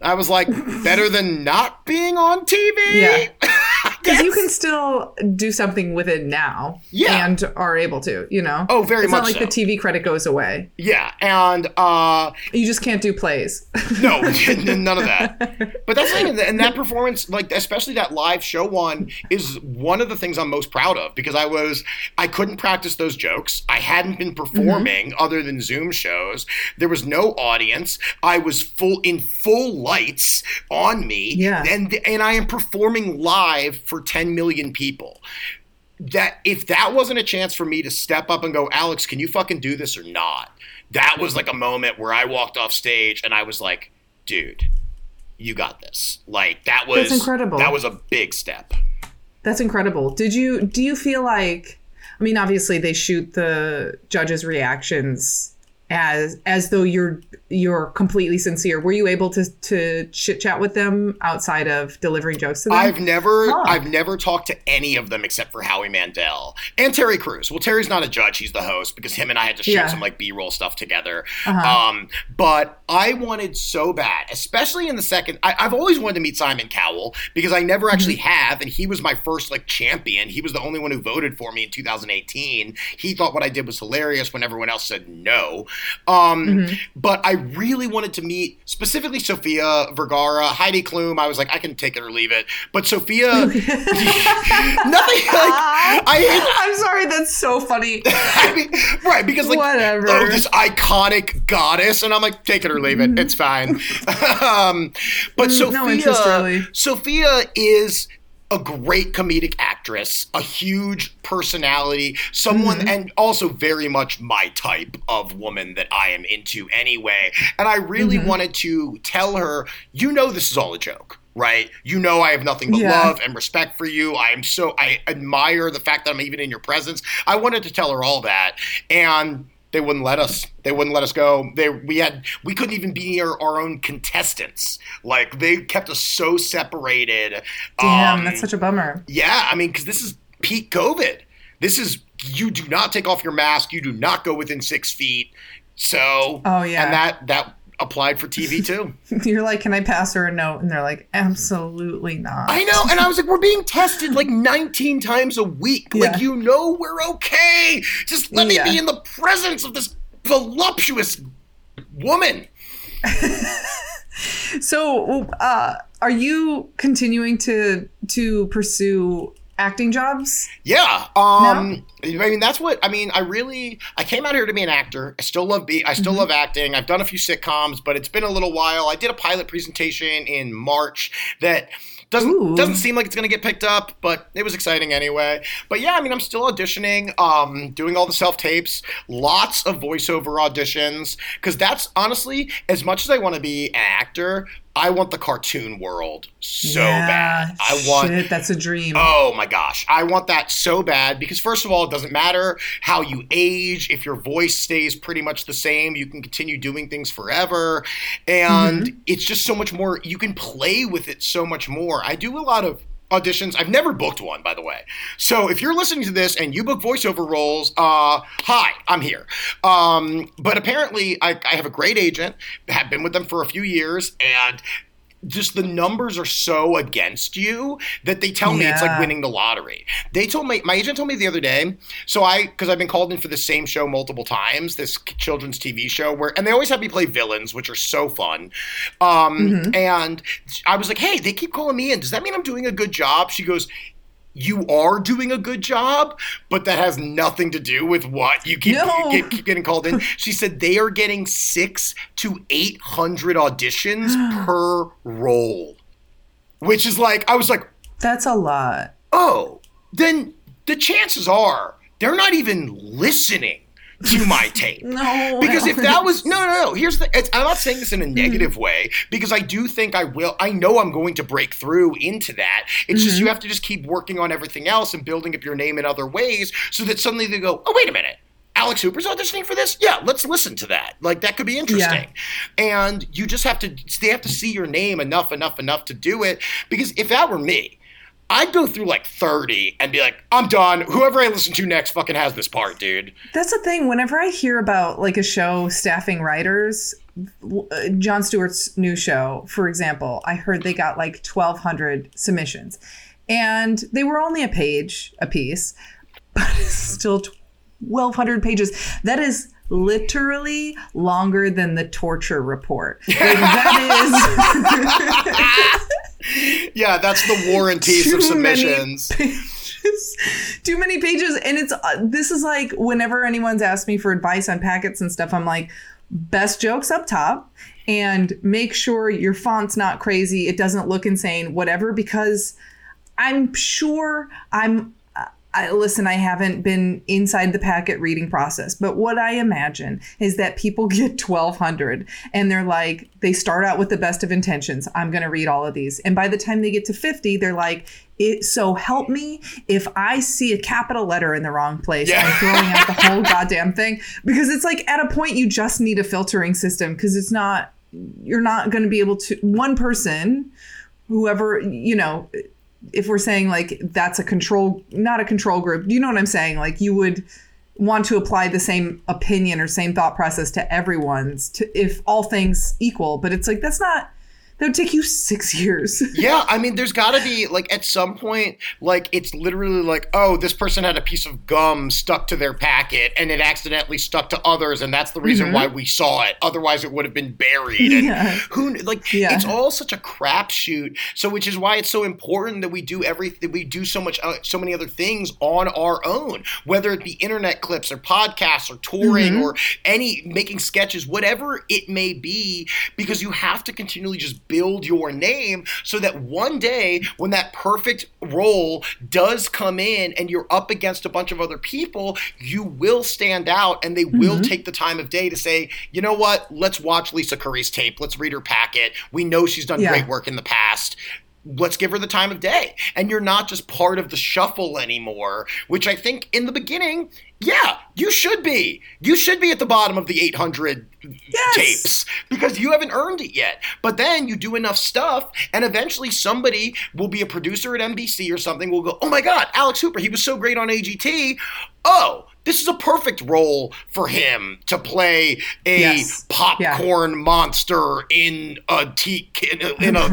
I was like, "Better than not being on TV." Yeah. Because you can still do something with it now, Yeah. and are able to. You know, Oh, very it's not much like the. TV credit goes away. Yeah, and uh, You just can't do plays. No, none of that. But that's the thing, and that performance, like especially that live show one, is one of the things I'm most proud of because I was I couldn't practice those jokes. I hadn't been performing other than Zoom shows. There was no audience. I was full in full lights on me, Yeah. and and I am performing live for 10 million people. That if that wasn't a chance for me to step up and go, Alex, can you fucking do this or not? That was like a moment where I walked off stage and I was like, dude, you got this. Like that was That's incredible. That was a big step. That's incredible. Did you do you feel like I mean obviously they shoot the judges reactions as as though you're you're completely sincere. Were you able to to chit chat with them outside of delivering jokes to them? I've never Huh. I've never talked to any of them except for Howie Mandel and Terry Crews. Well, Terry's not a judge; he's the host because him and I had to shoot Yeah. some like B roll stuff together. Uh-huh. Um, but I wanted so bad, especially in the second. I, I've always wanted to meet Simon Cowell because I never actually Mm-hmm. have, and he was my first like champion. He was the only one who voted for me in 2018. He thought what I did was hilarious when everyone else said no. Um, Mm-hmm. But I really wanted to meet specifically Sofia Vergara, Heidi Klum. I was like, I can take it or leave it. But Sofia, nothing like I, I'm sorry, that's so funny. I mean, right, because like, Whatever. oh, this iconic goddess, and I'm like, take it or leave it, it's fine. um, but Sofia, Mm-hmm. no interest, really. Sofia is a great comedic actress, a huge personality, someone, Mm-hmm. and also very much my type of woman that I am into anyway. And I really Mm-hmm. wanted to tell her, you know, this is all a joke. Right, you know I have nothing but Yeah. love and respect for you. I am so I admire the fact that I'm even in your presence. I wanted to tell her all that, and they wouldn't let us. They wouldn't let us go. They we had we couldn't even be near our own contestants. Like they kept us so separated. Damn, Um, that's such a bummer. yeah, I mean, because this is peak COVID. This is you do not take off your mask. You do not go within six feet. So Oh, yeah. and that that applied for TV too. You're like, can I pass her a note? And they're like, absolutely not. I know. And I was like, we're being tested like 19 times a week. Yeah. Like, you know, we're okay. Just let me be in the presence of this voluptuous woman. So, uh, are you continuing to to pursue acting jobs? Yeah. Um I mean that's what I mean I really I came out here to be an actor. I still love be I still Mm-hmm. love acting. I've done a few sitcoms, but it's been a little while. I did a pilot presentation in March that doesn't Ooh. doesn't seem like it's going to get picked up, but it was exciting anyway. But yeah, I mean I'm still auditioning, um doing all the self-tapes, lots of voiceover auditions cuz that's honestly as much as I want to be an actor, I want the cartoon world so Yeah, bad. I want Shit, that's a dream. Oh my gosh, I want that so bad because first of all, it doesn't matter how you age. If your voice stays pretty much the same, you can continue doing things forever, and mm-hmm. it's just so much more. You can play with it so much more. I do a lot of auditions. I've never booked one, by the way. So if you're listening to this and you book voiceover roles, uh, hi, I'm here. Um, but apparently, I, I have a great agent. Have been with them for a few years, and just the numbers are so against you that they tell me it's like winning the lottery. They told me my agent told me the other day. So I because I've been called in for the same show multiple times, this children's TV show where and they always have me play villains, which are so fun. Um, And I was like, hey, they keep calling me in. Does that mean I'm doing a good job? She goes. You are doing a good job, but that has nothing to do with what you keep, No. keep, keep getting called in. She said they are getting six to eight hundred auditions per role, which is like I was like, That's a lot. oh, then the chances are they're not even listening to my tape. No, Because if that was no, no, no. Here's the. It's, I'm not saying this in a mm-hmm. negative way because I do think I will. I know I'm going to break through into that. It's just you mm-hmm. have to just keep working on everything else and building up your name in other ways so that suddenly they go, oh wait a minute. Alex Hooper's auditioning for this? Yeah, let's listen to that. Like that could be interesting. And you just have to they have to see your name enough, enough, enough to do it. Because if that were me, I'd go through like 30 and be like, I'm done. Whoever I listen to next fucking has this part, dude. That's the thing. Whenever I hear about like a show staffing writers, uh, Jon Stewart's new show, for example, I heard they got like 1,200 submissions, and they were only a page a piece, but it's still 1,200 pages. That is literally longer than the torture report. Like, that is. Yeah, that's the warranties of submissions. pages. Too many pages. And it's, uh, this is like whenever anyone's asked me for advice on packets and stuff, I'm like, best jokes up top and make sure your font's not crazy. It doesn't look insane, whatever, because I'm sure I'm. I, listen, I haven't been inside the packet reading process, but what I imagine is that people get 1200 and they're like, they start out with the best of intentions. I'm going to read all of these. And by the time they get to 50, they're like, it, so help me if I see a capital letter in the wrong place. Yeah. I'm throwing out the whole goddamn thing because it's like at a point you just need a filtering system because it's not, you're not going to be able to, one person, whoever, you know, if we're saying like that's a control not a control group you know what i'm saying? Like you would want to apply the same opinion or same thought process to everyone's to if all things equal but it's like that's not that would take you six years yeah, I mean, there's got to be like at some point, like it's literally like, oh, this person had a piece of gum stuck to their packet, and it accidentally stuck to others, and that's the reason why we saw it. Otherwise, it would have been buried. And Yeah. who like Yeah. it's all such a crapshoot. So, which is why it's so important that we do everything. We do so much, uh, so many other things on our own, whether it be internet clips or podcasts or touring or any making sketches, whatever it may be, because you have to continually just build your name so that one day when that perfect role does come in and you're up against a bunch of other people, you will stand out and they will mm-hmm. take the time of day to say, you know what, let's watch Lisa Curry's tape, let's read her packet. We know she's done Yeah. great work in the past let's give her the time of day. And you're not just part of the shuffle anymore, which I think in the beginning Yeah, you should be. You should be at the bottom of the 800 Yes. tapes because you haven't earned it yet. But then you do enough stuff, and eventually somebody will be a producer at NBC or something. Will go, oh my God, Alex Hooper, he was so great on AGT. Oh, this is a perfect role for him to play a Yes. popcorn monster in a tea in a, in a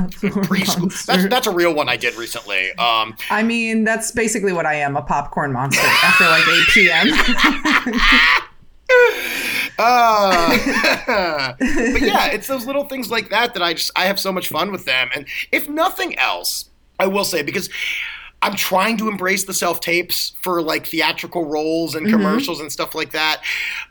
preschool. monster. That's that's a real one I did recently. Um, I mean, that's basically what I am a popcorn monster after like 8 p.m. Uh, but yeah, it's those little things like that that I just I have so much fun with them. And if nothing else, I will say because I'm trying to embrace the self tapes for like theatrical roles and mm-hmm. commercials and stuff like that.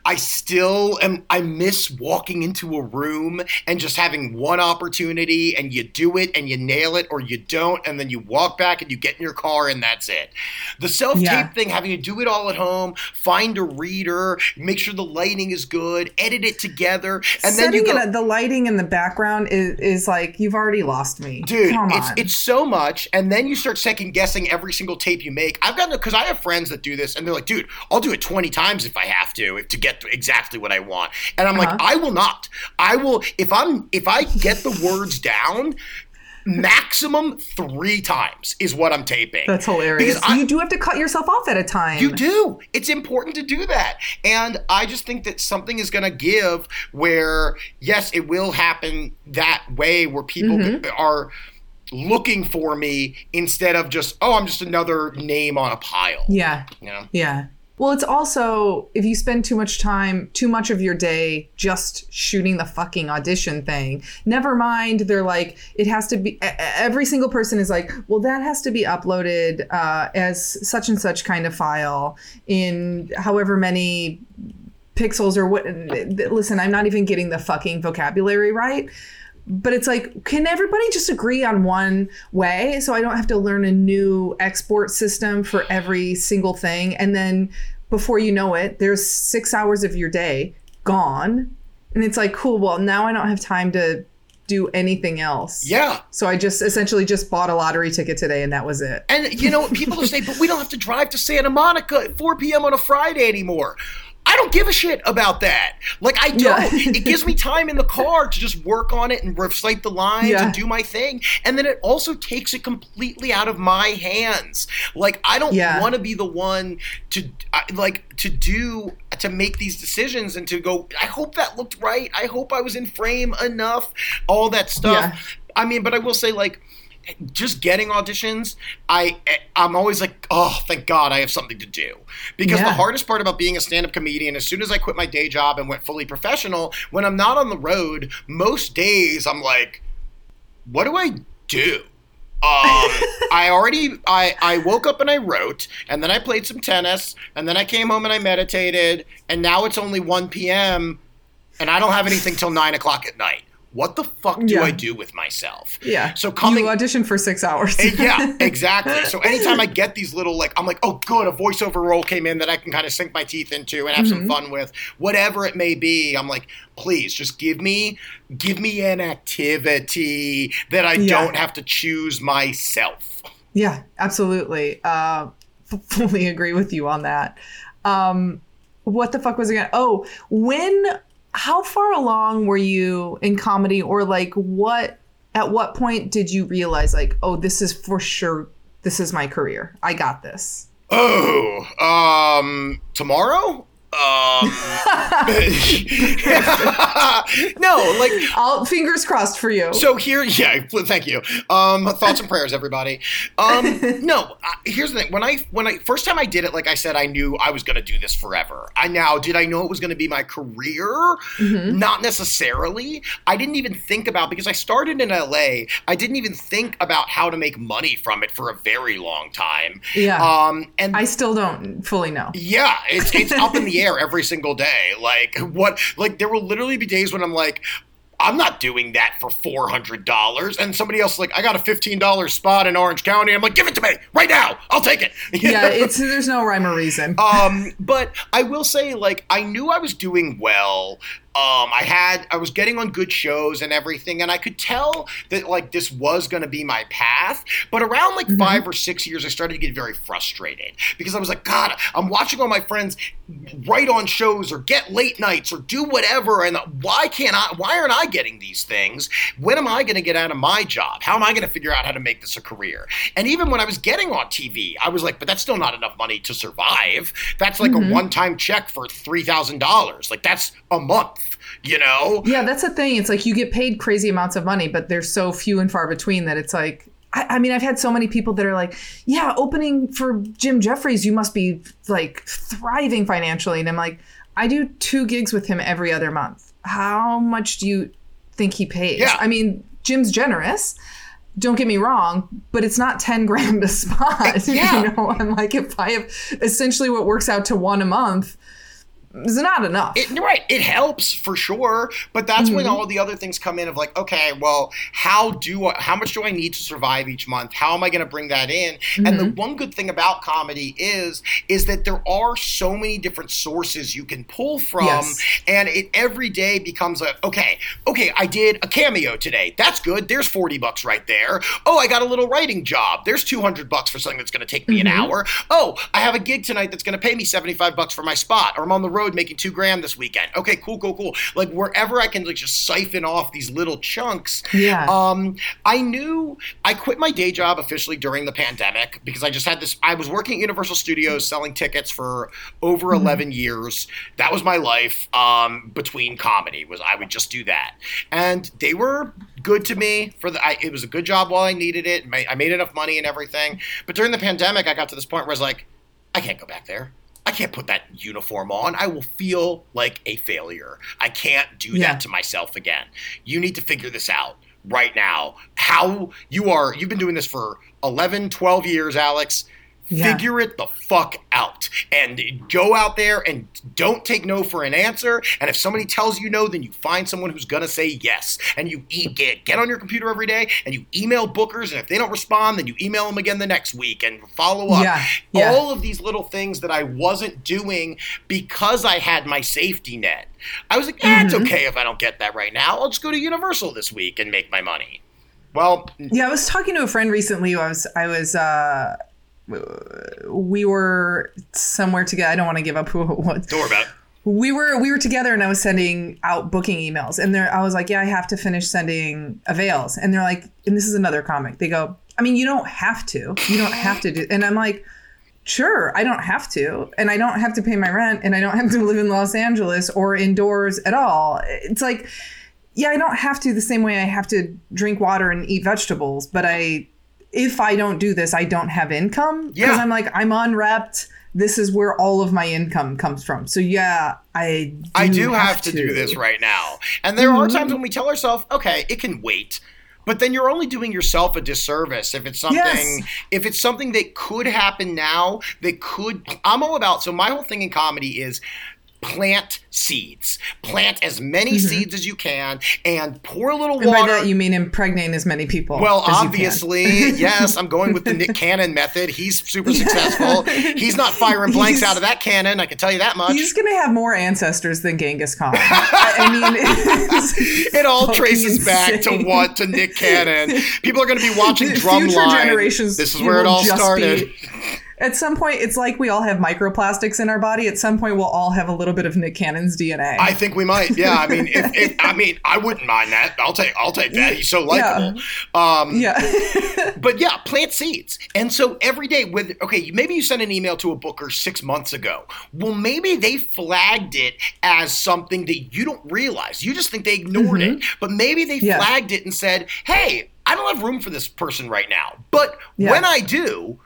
I still am. I miss walking into a room and just having one opportunity and you do it and you nail it or you don't and then you walk back and you get in your car and that's it. The self tape Yeah. thing, having to do it all at home, find a reader, make sure the lighting is good, edit it together, and then you Setting go. it, the lighting in the background is, is like you've already lost me, Dude, Come it's it's so much, and then you start second guessing every single tape you make. I've gotten because I have friends that do this, and they're like, "Dude, I'll do it twenty times if I have to to get to exactly what I want." And I'm Uh-huh. like, "I will not. I will if I'm if I get the words down." Maximum three times is what I'm taping. That's hilarious. Because I- you do have to cut yourself off at a time. you do. It's important to do that. And I just think that something is going to give where, yes, it will happen that way where people Mm-hmm. are looking for me instead of just, oh, I'm just another name on a pile. Yeah. You know? Yeah. Well, it's also if you spend too much time, too much of your day just shooting the fucking audition thing. Never mind, they're like it has to be. Every single person is like, well, that has to be uploaded uh, as such and such kind of file in however many pixels or what. Listen, I'm not even getting the fucking vocabulary right. But it's like, can everybody just agree on one way so I don't have to learn a new export system for every single thing? And then before you know it, there's six hours of your day gone. And it's like, cool, well, now I don't have time to do anything else. Yeah. So I just essentially just bought a lottery ticket today and that was it. And you know? People will say, but we don't have to drive to Santa Monica at 4 p.m. on a Friday anymore. I don't give a shit about that. Like I don't. Yeah. it gives me time in the car to just work on it and recite the lines Yeah. and do my thing. And then it also takes it completely out of my hands. Like I don't Yeah. want to be the one to like to do to make these decisions and to go. I hope that looked right. I hope I was in frame enough. All that stuff. I mean, but I will say like just getting auditions, I I'm always like, oh, thank God I have something to do. Because the hardest part about being a stand-up comedian, as soon as I quit my day job and went fully professional, when I'm not on the road, most days I'm like, what do I do? Um, I already I I woke up and I wrote, and then I played some tennis, and then I came home and I meditated, and now it's only 1 p.m. and I don't have anything till nine o'clock at night. What the fuck do Yeah. I do with myself? Yeah. So coming You auditioned for six hours. Eh, yeah, exactly. So anytime I get these little like, I'm like, oh, good, a voiceover role came in that I can kind of sink my teeth into and have Mm-hmm. some fun with, whatever it may be. I'm like, please, just give me, give me an activity that I Yeah. don't have to choose myself. Yeah, absolutely. Uh, fully agree with you on that. Um, what the fuck was it? Gonna, oh, when? How far along were you in comedy, or like what? At what point did you realize, like, oh, this is for sure. This is my career. I got this. Oh, um, tomorrow. Um, no, like I'll fingers crossed for you. So here, yeah, thank you. Um, thoughts and prayers, everybody. Um, no, I- here's the thing. When I when I first time I did it, like I said, I knew I was going to do this forever. I now did I know it was going to be my career? Mm-hmm. Not necessarily. I didn't even think about because I started in LA. I didn't even think about how to make money from it for a very long time. Yeah. Um, and I still don't fully know. yeah, it's it's up in the air every single day. Like what? Like there will literally be days when I'm like. I'm not doing that for four hundred dollars, and somebody else like, I got a fifteen dollars spot in Orange County. I'm like, give it to me right now. I'll take it. Yeah, it's there's no rhyme or reason. um, but I will say, like, I knew I was doing well Um, I had I was getting on good shows and everything, and I could tell that like this was going to be my path. But around like mm-hmm. five or six years, I started to get very frustrated because I was like, God, I'm watching all my friends write on shows or get late nights or do whatever, and why can't I? Why aren't I getting these things? When am I going to get out of my job? How am I going to figure out how to make this a career? And even when I was getting on TV, I was like, but that's still not enough money to survive. That's like mm-hmm. a one-time check for three thousand dollars. Like that's a month you know? Yeah, that's the thing. It's like you get paid crazy amounts of money, but they're so few and far between that it's like, I, I, mean, I've had so many people that are like, yeah, opening for Jim Jeffries, you must be like thriving financially. And I'm like, I do two gigs with him every other month. How much do you think he pays? Yeah. I mean, Jim's generous. Don't get me wrong, but it's not 10 grand a spot. Yeah. You know, I'm like, if I have essentially what works out to one a month, is not enough. It, right. It helps for sure, but that's mm-hmm. when all the other things come in of like, okay, well, how do I, how much do I need to survive each month? How am I going to bring that in? Mm-hmm. And the mm-hmm. one good thing about comedy is is that there are so many different sources you can pull from, yes. and it every day becomes a okay, okay, I did a cameo today. That's good. There's forty bucks right there. Oh, I got a little writing job. There's two hundred bucks for something that's going to take me mm-hmm. an hour. Oh, I have a gig tonight that's going to pay me seventy five bucks for my spot, or I'm on the road road making two grand this weekend. Okay, cool, cool, cool. Like wherever I can like just siphon off these little chunks. Yeah. Um, I knew I quit my day job officially during the pandemic because I just had this. I was working at Universal Studios selling tickets for over mm-hmm. 11 years. That was my life. Um, between comedy was I would just do that, and they were good to me for the. I, it was a good job while I needed it. I made enough money and everything. But during the pandemic, I got to this point where I was like, I can't go back there. I can't put that uniform on. I will feel like a failure. I can't do yeah. that to myself again. You need to figure this out right now. How you are, you've been doing this for 11, 12 years, Alex. Yeah. Figure it the fuck out and go out there and don't take no for an answer. And if somebody tells you no, then you find someone who's gonna say yes. And you eat, get get on your computer every day and you email bookers. And if they don't respond, then you email them again the next week and follow up. Yeah. Yeah. All of these little things that I wasn't doing because I had my safety net. I was like, eh, mm-hmm. it's okay if I don't get that right now. I'll just go to Universal this week and make my money. Well, yeah, I was talking to a friend recently. I was I was. uh we were somewhere together. I don't want to give up who it was. Don't worry about it. We were we were together and I was sending out booking emails and there I was like, yeah, I have to finish sending avails. And they're like, and this is another comic. They go, I mean, you don't have to. You don't have to do. And I'm like, sure, I don't have to, and I don't have to pay my rent, and I don't have to live in Los Angeles or indoors at all. It's like, yeah, I don't have to the same way I have to drink water and eat vegetables, but I if I don't do this, I don't have income. Because yeah. I'm like, I'm unwrapped. This is where all of my income comes from. So yeah, I do I do have, have to. to. do this right now. And there mm-hmm. are times when we tell ourselves, okay, it can wait. But then you're only doing yourself a disservice if it's something yes. if it's something that could happen now that could I'm all about so my whole thing in comedy is plant seeds. Plant as many mm-hmm. seeds as you can and pour a little and water. by that you mean impregnate as many people. Well, obviously, yes. I'm going with the Nick Cannon method. He's super successful. He's not firing blanks he's, out of that cannon. I can tell you that much. He's going to have more ancestors than Genghis Khan. I mean, it all traces insane. back to what to Nick Cannon. People are going to be watching Drumline. generations. This is where it all started. Be, at some point, it's like we all have microplastics in our body. At some point, we'll all have a little bit of Nick Cannon's DNA. I think we might. Yeah. I mean, if, if, I mean, I wouldn't mind that. I'll take. I'll take that. He's so likable. Yeah. Um, yeah. but yeah, plant seeds. And so every day, with okay, maybe you sent an email to a booker six months ago. Well, maybe they flagged it as something that you don't realize. You just think they ignored mm-hmm. it, but maybe they yeah. flagged it and said, "Hey, I don't have room for this person right now, but yeah. when I do."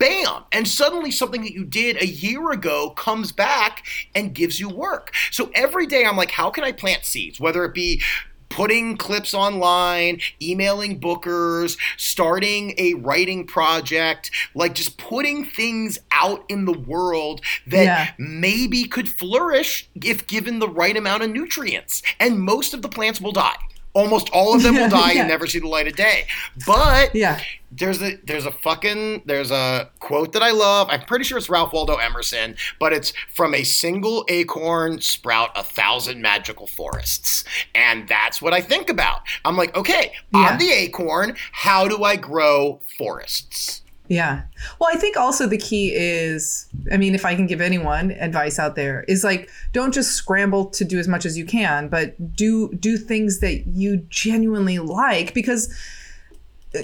Bam and suddenly something that you did a year ago comes back and gives you work so every day i'm like how can i plant seeds whether it be putting clips online, emailing bookers, starting a writing project, like just putting things out in the world that yeah. maybe could flourish if given the right amount of nutrients. And most of the plants will die Almost all of them will die Yeah. and never see the light of day. But Yeah. there's a there's a fucking there's a quote that I love. I'm pretty sure it's Ralph Waldo Emerson, but it's from a single acorn sprout a thousand magical forests. And that's what I think about. I'm like, okay, Yeah. I'm the acorn. How do I grow forests? Yeah. Well, I think also the key is I mean, if I can give anyone advice out there, is like don't just scramble to do as much as you can, but do do things that you genuinely like because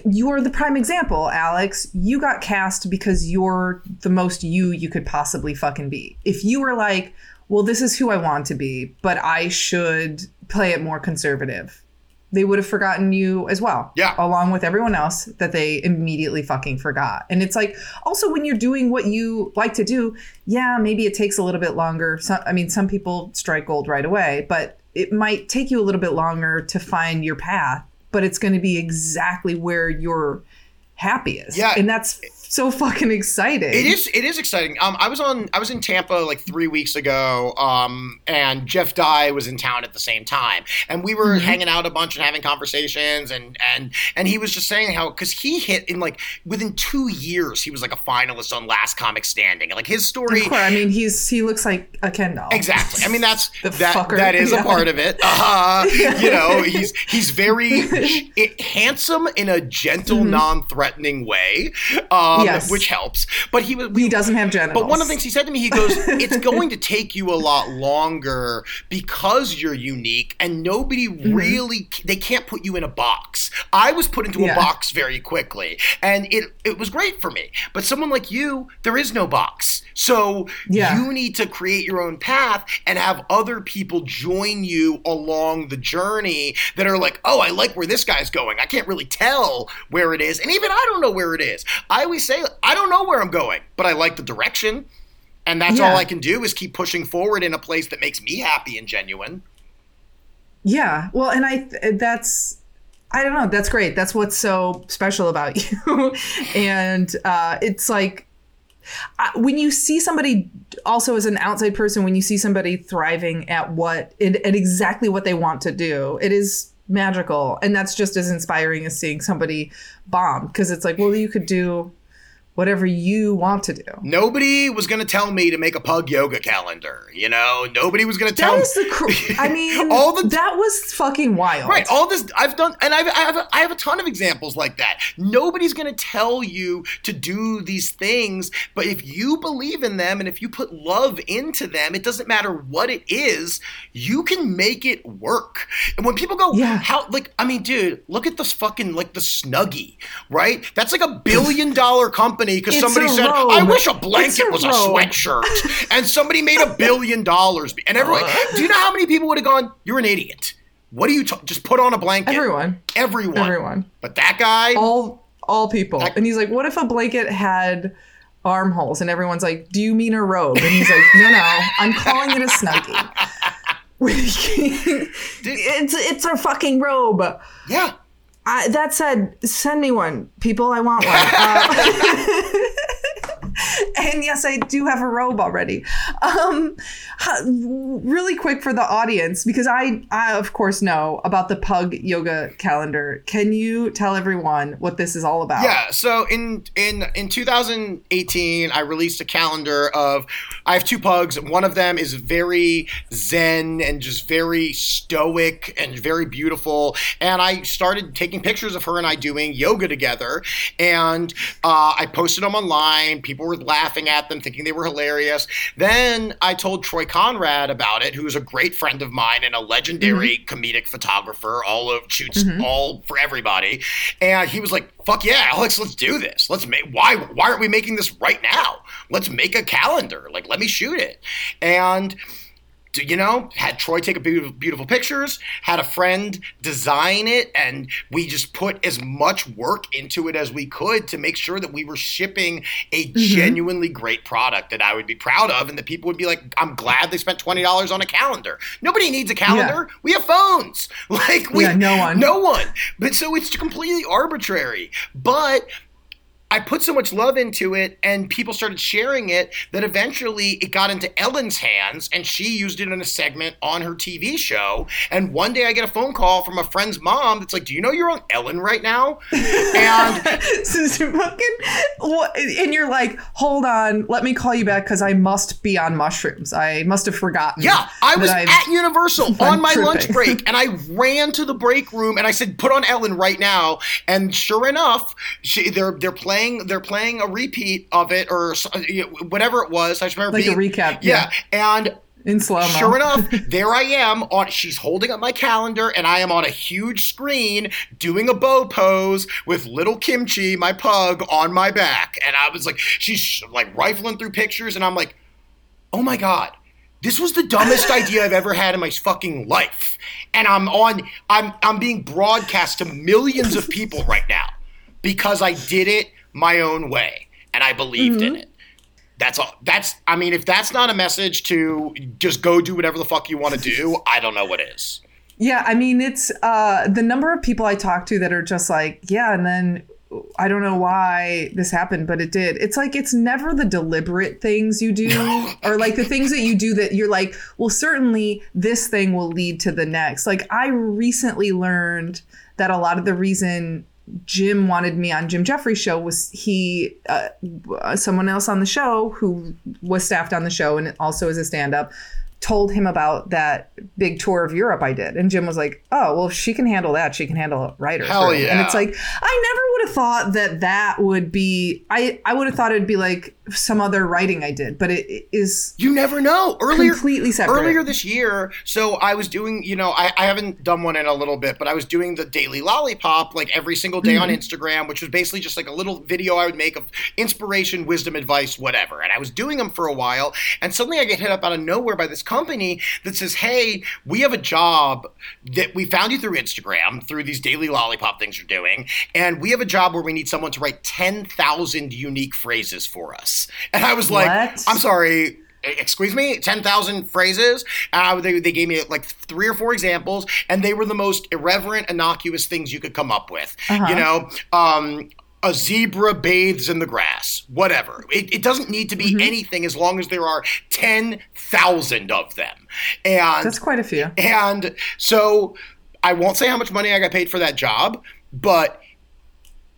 you're the prime example, Alex. You got cast because you're the most you you could possibly fucking be. If you were like, well, this is who I want to be, but I should play it more conservative, they would have forgotten you as well. Yeah. Along with everyone else that they immediately fucking forgot. And it's like, also when you're doing what you like to do, yeah, maybe it takes a little bit longer. Some, I mean, some people strike gold right away, but it might take you a little bit longer to find your path, but it's going to be exactly where you're happiest. Yeah. And that's so fucking exciting. It is. It is exciting. Um, I was on. I was in Tampa like three weeks ago. Um, and Jeff Dye was in town at the same time, and we were hanging out a bunch and having conversations. And and and he was just saying how because he hit in like within two years he was like a finalist on Last Comic Standing. Like his story. Course, I mean, he's he looks like a Ken doll. Exactly. I mean, that's that. fucker. That is Yeah. a part of it. Uh, you know, he's he's very it, handsome in a gentle, non-threatening way, um, Mm-hmm. Yes. which helps. But he was. He doesn't have genitals. But one of the things he said to me, he goes, "It's going to take you a lot longer because you're unique, and nobody Mm-hmm. really they can't put you in a box. I was put into a box very quickly, and it it was great for me. But someone like you, there is no box, so Yeah. you need to create your own path and have other people join you along the journey that are like, oh, I like where this guy's going. I can't really tell where it is, and even I don't know where it is. I always say, I don't know where I'm going, but I like the direction. And that's Yeah. all I can do is keep pushing forward in a place that makes me happy and genuine. Yeah. Well, and I that's I don't know, that's great. That's what's so special about you. and uh it's like uh, when you see somebody also as an outside person when you see somebody thriving at what at, at exactly what they want to do it is magical and that's just as inspiring as seeing somebody bomb because it's like well you could do whatever you want to do Nobody was going to tell me to make a pug yoga calendar. You know, nobody was going to tell that me. is the cr- i mean All the- that was fucking wild Right, all this I've done, and I've, I have I have a ton of examples like that. Nobody's going to tell you to do these things, but if you believe in them and if you put love into them, it doesn't matter what it is, you can make it work. And when people go, Yeah. how like I mean, dude, look at this fucking like the Snuggie, right? That's like a billion dollar company because somebody said, robe. I wish a blanket a was a sweatshirt, and somebody made a billion dollars, and everyone. Do you know how many people would have gone? You're an idiot. What do you ta- just put on a blanket? everyone Everyone. everyone But that guy, all all people. That- and he's like, "What if a blanket had armholes?" And everyone's like, "Do you mean a robe?" And he's like, "No, no, I'm calling it a snuggie." it's it's a fucking robe. yeah. I, that said, send me one, people. I want one. Uh, and yes, I do have a robe already. Um, really quick for the audience, because I, I of course know about the Pug Yoga calendar. Can you tell everyone what this is all about? Yeah, so in in in 2018, I released a calendar of I have two pugs. One of them is very zen and just very stoic and very beautiful. And I started taking pictures of her and I doing yoga together. And uh, I posted them online. People were laughing at them, thinking they were hilarious. Then I told Troy Conrad about it, who's a great friend of mine and a legendary comedic photographer. All of shoots all for everybody. And he was like, "Fuck yeah, Alex, let's do this. Let's make why why aren't we making this right now? Let's make a calendar. Like, let me shoot it." And you know, had Troy take a beautiful, beautiful pictures, had a friend design it, and we just put as much work into it as we could to make sure that we were shipping a mm-hmm. genuinely great product that I would be proud of, and that people would be like, "I'm glad they spent twenty dollars on a calendar." Nobody needs a calendar. We have phones. Like we, Yeah, no one. no one. But so it's completely arbitrary. But I put so much love into it, and people started sharing it that eventually it got into Ellen's hands, and she used it in a segment on her TV show. And one day I get a phone call from a friend's mom that's like, "Do you know you're on Ellen right now?" And fucking, and you're like, "Hold on, let me call you back because I must be on mushrooms. I must have forgotten." Yeah, I was at Universal on my tripping. lunch break, and I ran to the break room and I said, "Put on Ellen right now." And sure enough, she, they're they're playing they're playing a repeat of it or uh, whatever it was. I just remember like being, a recap. Yeah, yeah. and in slow mo. Sure enough, there I am on. She's holding up my calendar, and I am on a huge screen doing a bow pose with little Kimchi, my pug, on my back, and I was like, she's like rifling through pictures, and I'm like, oh my god. This was the dumbest idea I've ever had in my fucking life. And I'm on I'm I'm being broadcast to millions of people right now because I did it my own way and I believed mm-hmm. in it. That's all. That's I mean, if that's not a message to just go do whatever the fuck you want to do, I don't know what is. Yeah, I mean, it's uh, the number of people I talk to that are just like, yeah, and then I don't know why this happened, but it did. It's like it's never the deliberate things you do or like the things that you do that you're like, well, certainly this thing will lead to the next. Like I recently learned that a lot of the reason Jim wanted me on Jim Jeffries show was he uh, someone else on the show who was staffed on the show and also is a stand up told him about that big tour of Europe I did. And Jim was like, oh, well, if she can handle that, she can handle writer. Hell yeah. And it's like, I never would have thought that that would be, I, I would have thought it'd be like some other writing I did, but it, it is. You never know. Earlier, completely separate. Earlier this year, so I was doing, you know, I, I haven't done one in a little bit, but I was doing the Daily Lollipop like every single day mm-hmm. on Instagram, which was basically just like a little video I would make of inspiration, wisdom, advice, whatever. And I was doing them for a while, and suddenly I get hit up out of nowhere by this company that says, "Hey, we have a job that we found you through Instagram through these Daily Lollipop things you're doing, and we have a job where we need someone to write ten thousand unique phrases for us." And I was like, what? I'm sorry, excuse me 10,000 phrases? Uh, they, they gave me like three or four examples and they were the most irreverent innocuous things you could come up with. Uh-huh. you know um, a zebra bathes in the grass whatever. It, it doesn't need to be mm-hmm. anything as long as there are 10,000 of them. And that's quite a few. and so i won't say how much money i got paid for that job but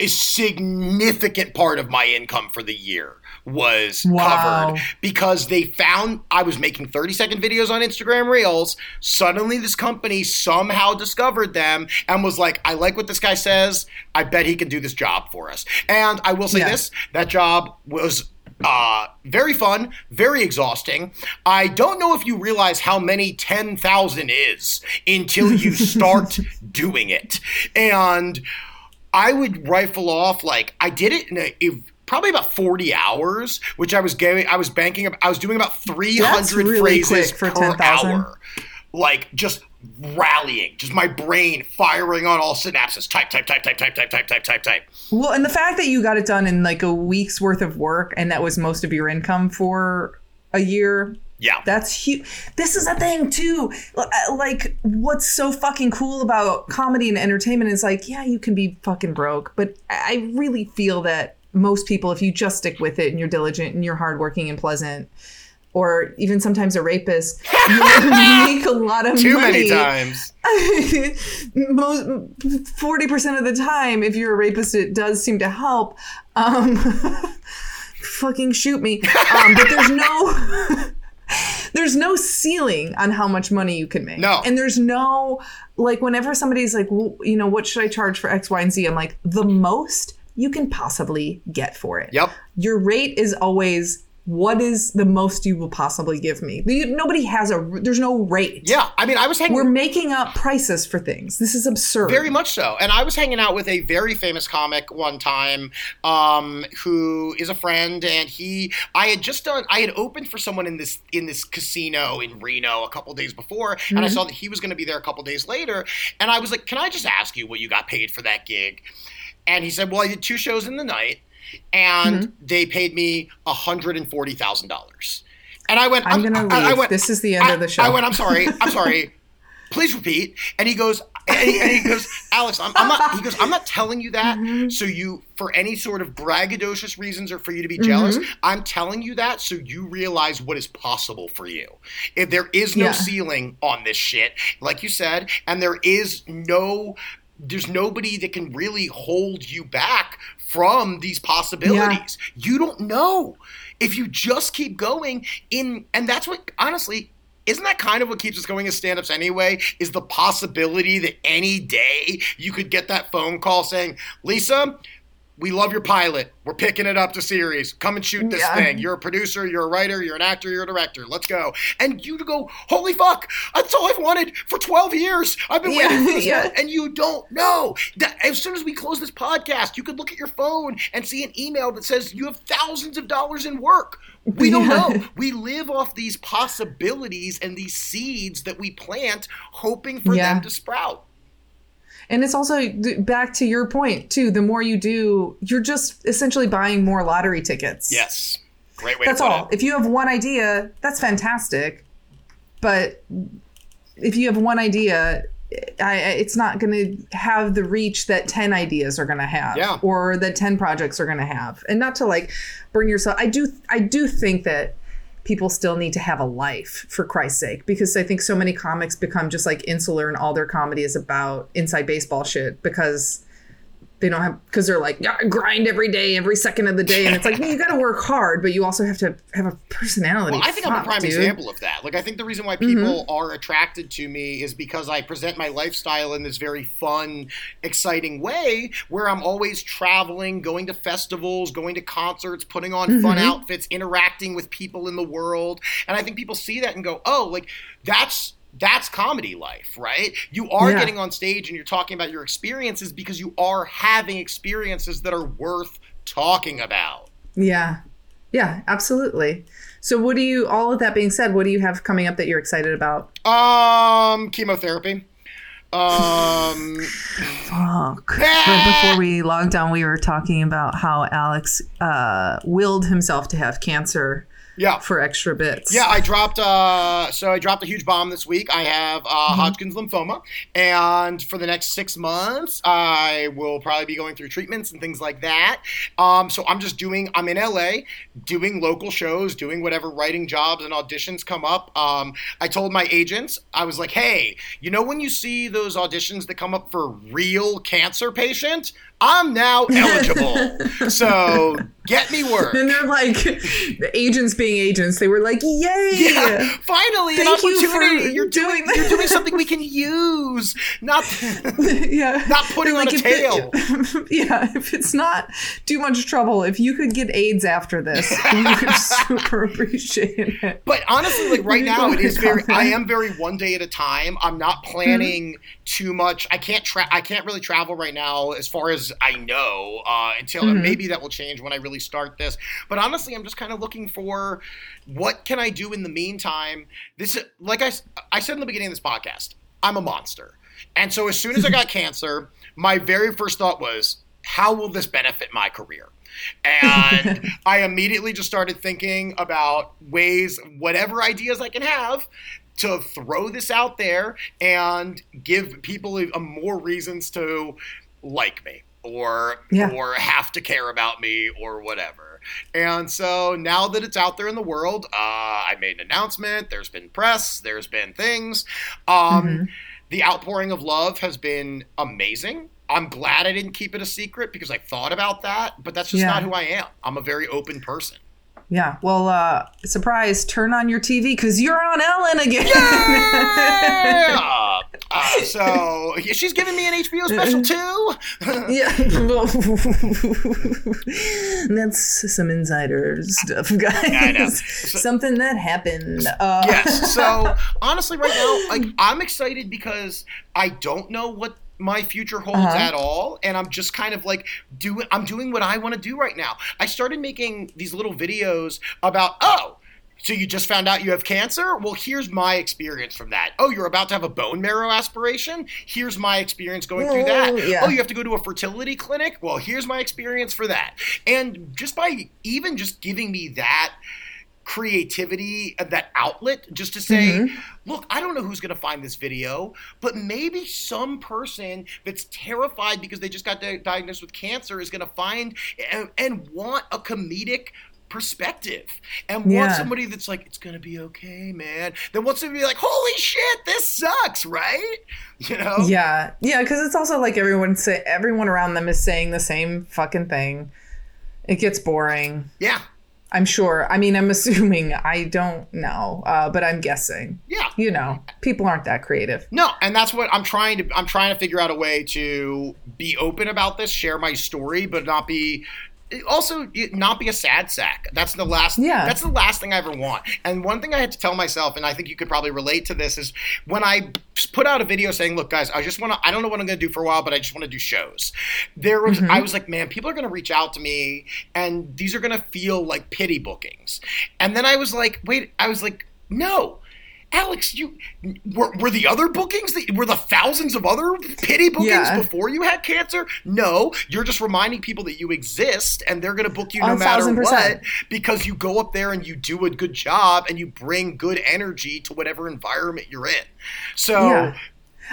a significant part of my income for the year was wow. covered because they found I was making 30 second videos on Instagram Reels. Suddenly, this company somehow discovered them and was like, I like what this guy says. I bet he can do this job for us. And I will say yeah. this that job was uh, very fun, very exhausting. I don't know if you realize how many 10,000 is until you start doing it. And I would rifle off like I did it in a, probably about 40 hours, which I was getting, I was banking, I was doing about 300 really phrases per 10, hour. Like just rallying, just my brain firing on all synapses. Type, type, type, type, type, type, type, type, type, type. Well, and the fact that you got it done in like a week's worth of work and that was most of your income for a year. Yeah. That's huge. This is a thing too. Uh, like what's so fucking cool about comedy and entertainment is like, yeah, you can be fucking broke, but I really feel that most people, if you just stick with it and you're diligent and you're hardworking and pleasant, or even sometimes a rapist, you make a lot of Too money. many times. Most forty percent of the time, if you're a rapist, it does seem to help. Um, fucking shoot me. Um, but there's no. there's no ceiling on how much money you can make. No. And there's no like whenever somebody's like, well, you know, what should I charge for X, Y, and Z? I'm like, the most you can possibly get for it. Yep. Your rate is always what is the most you will possibly give me? Nobody has a, there's no rate. Yeah. I mean, I was hanging. We're making up prices for things. This is absurd. Very much so. And I was hanging out with a very famous comic one time um, who is a friend. And he, I had just done, I had opened for someone in this, in this casino in Reno a couple days before. Mm-hmm. And I mm-hmm. saw that he was going to be there a couple days later. And I was like, can I just ask you what you got paid for that gig? And he said, well, I did two shows in the night and mm-hmm. they paid me $140,000. And I went, I'm, I'm going to leave. I, I went, this is the end I, of the show. I went, I'm sorry. I'm sorry. Please repeat. And he goes, And he, and he goes, Alex, I'm, I'm, not. He goes, I'm not telling you that mm-hmm. so you for any sort of braggadocious reasons or for you to be jealous. Mm-hmm. I'm telling you that so you realize what is possible for you. If there is no yeah. ceiling on this shit, like you said, and there is no there's nobody that can really hold you back from these possibilities. Yeah. You don't know. If you just keep going in and that's what honestly isn't that kind of what keeps us going as stand-ups anyway is the possibility that any day you could get that phone call saying lisa we love your pilot. We're picking it up to series. Come and shoot this yeah. thing. You're a producer, you're a writer, you're an actor, you're a director. Let's go. And you to go, holy fuck, that's all I've wanted for 12 years. I've been yeah, waiting for this. Yeah. And you don't know. That as soon as we close this podcast, you could look at your phone and see an email that says you have thousands of dollars in work. We don't know. We live off these possibilities and these seeds that we plant, hoping for them to sprout. And it's also back to your point too. The more you do, you're just essentially buying more lottery tickets. Yes, great way. That's all. It. If you have one idea, that's fantastic. But if you have one idea, I, it's not going to have the reach that 10 ideas are going to have yeah. or that 10 projects are going to have and not to like bring yourself i do i do think that people still need to have a life for Christ's sake. Because I think so many comics become just like insular and all their comedy is about inside baseball shit because they don't have because they're like yeah, grind every day, every second of the day, and it's like well, you got to work hard, but you also have to have a personality. Well, I think Fuck, I'm a prime dude. example of that. Like I think the reason why people mm-hmm. are attracted to me is because I present my lifestyle in this very fun, exciting way, where I'm always traveling, going to festivals, going to concerts, putting on mm-hmm. fun outfits, interacting with people in the world, and I think people see that and go, oh, like that's that's comedy life, right? You are yeah. getting on stage and you're talking about your experiences because you are having experiences that are worth talking about. Yeah. Yeah, absolutely. So what do you all of that being said, what do you have coming up that you're excited about? Um chemotherapy. Um fuck. right before we logged on we were talking about how Alex uh willed himself to have cancer yeah. for extra bits. Yeah, I dropped. Uh, so I dropped a huge bomb this week. I have uh, mm-hmm. Hodgkin's lymphoma, and for the next six months, I will probably be going through treatments and things like that. Um, so I'm just doing. I'm in LA, doing local shows, doing whatever writing jobs and auditions come up. Um, I told my agents, I was like, hey, you know when you see those auditions that come up for real cancer patient? I'm now eligible. so get me work. And they're like, the agents being agents, they were like, yay! Yeah, finally, Thank an opportunity. You are doing, doing you're doing something we can use. Not, yeah, not putting like, on a tail. It, yeah, if it's not too much trouble, if you could get AIDS after this, you could super appreciate it. But honestly, like right now, it is very. I am very one day at a time. I'm not planning mm-hmm. too much. I can't tra- I can't really travel right now as far as I know uh, until mm-hmm. maybe that will change when I really start this. But honestly, I'm just kind of looking for what can I do in the meantime. This, like I, I said in the beginning of this podcast, I'm a monster, and so as soon as I got cancer, my very first thought was, how will this benefit my career? And I immediately just started thinking about ways, whatever ideas I can have to throw this out there and give people a, a more reasons to like me or yeah. or have to care about me or whatever. And so now that it's out there in the world, uh, I made an announcement. There's been press. There's been things. Um, mm-hmm. The outpouring of love has been amazing. I'm glad I didn't keep it a secret because I thought about that, but that's just yeah. not who I am. I'm a very open person. Yeah. Well, uh, surprise, turn on your TV because you're on Ellen again. Yeah! Uh, so she's giving me an HBO special too. yeah. That's some insider stuff, guys. So, Something that happened. Uh, yes. So honestly, right now, like I'm excited because I don't know what my future holds uh-huh. at all and i'm just kind of like doing i'm doing what i want to do right now i started making these little videos about oh so you just found out you have cancer? Well, here's my experience from that. Oh, you're about to have a bone marrow aspiration? Here's my experience going through that. Yeah. Oh, you have to go to a fertility clinic? Well, here's my experience for that. And just by even just giving me that creativity, uh, that outlet, just to say, mm-hmm. look, I don't know who's going to find this video, but maybe some person that's terrified because they just got di- diagnosed with cancer is going to find and, and want a comedic perspective and want somebody that's like, it's gonna be okay, man. Then wants to be like, holy shit, this sucks, right? You know? Yeah, yeah, because it's also like everyone say everyone around them is saying the same fucking thing. It gets boring. Yeah. I'm sure. I mean, I'm assuming. I don't know, uh, but I'm guessing. Yeah. You know, people aren't that creative. No, and that's what I'm trying to I'm trying to figure out a way to be open about this, share my story, but not be also not be a sad sack. That's the last Yeah. that's the last thing I ever want. And one thing I had to tell myself and I think you could probably relate to this is when I put out a video saying, "Look guys, I just want to I don't know what I'm going to do for a while, but I just want to do shows." There was mm-hmm. I was like, "Man, people are going to reach out to me and these are going to feel like pity bookings." And then I was like, "Wait, I was like, no. Alex, you were, were the other bookings that were the thousands of other pity bookings Yeah. before you had cancer? No, you're just reminding people that you exist and they're going to book you no matter what because you go up there and you do a good job and you bring good energy to whatever environment you're in. So, Yeah.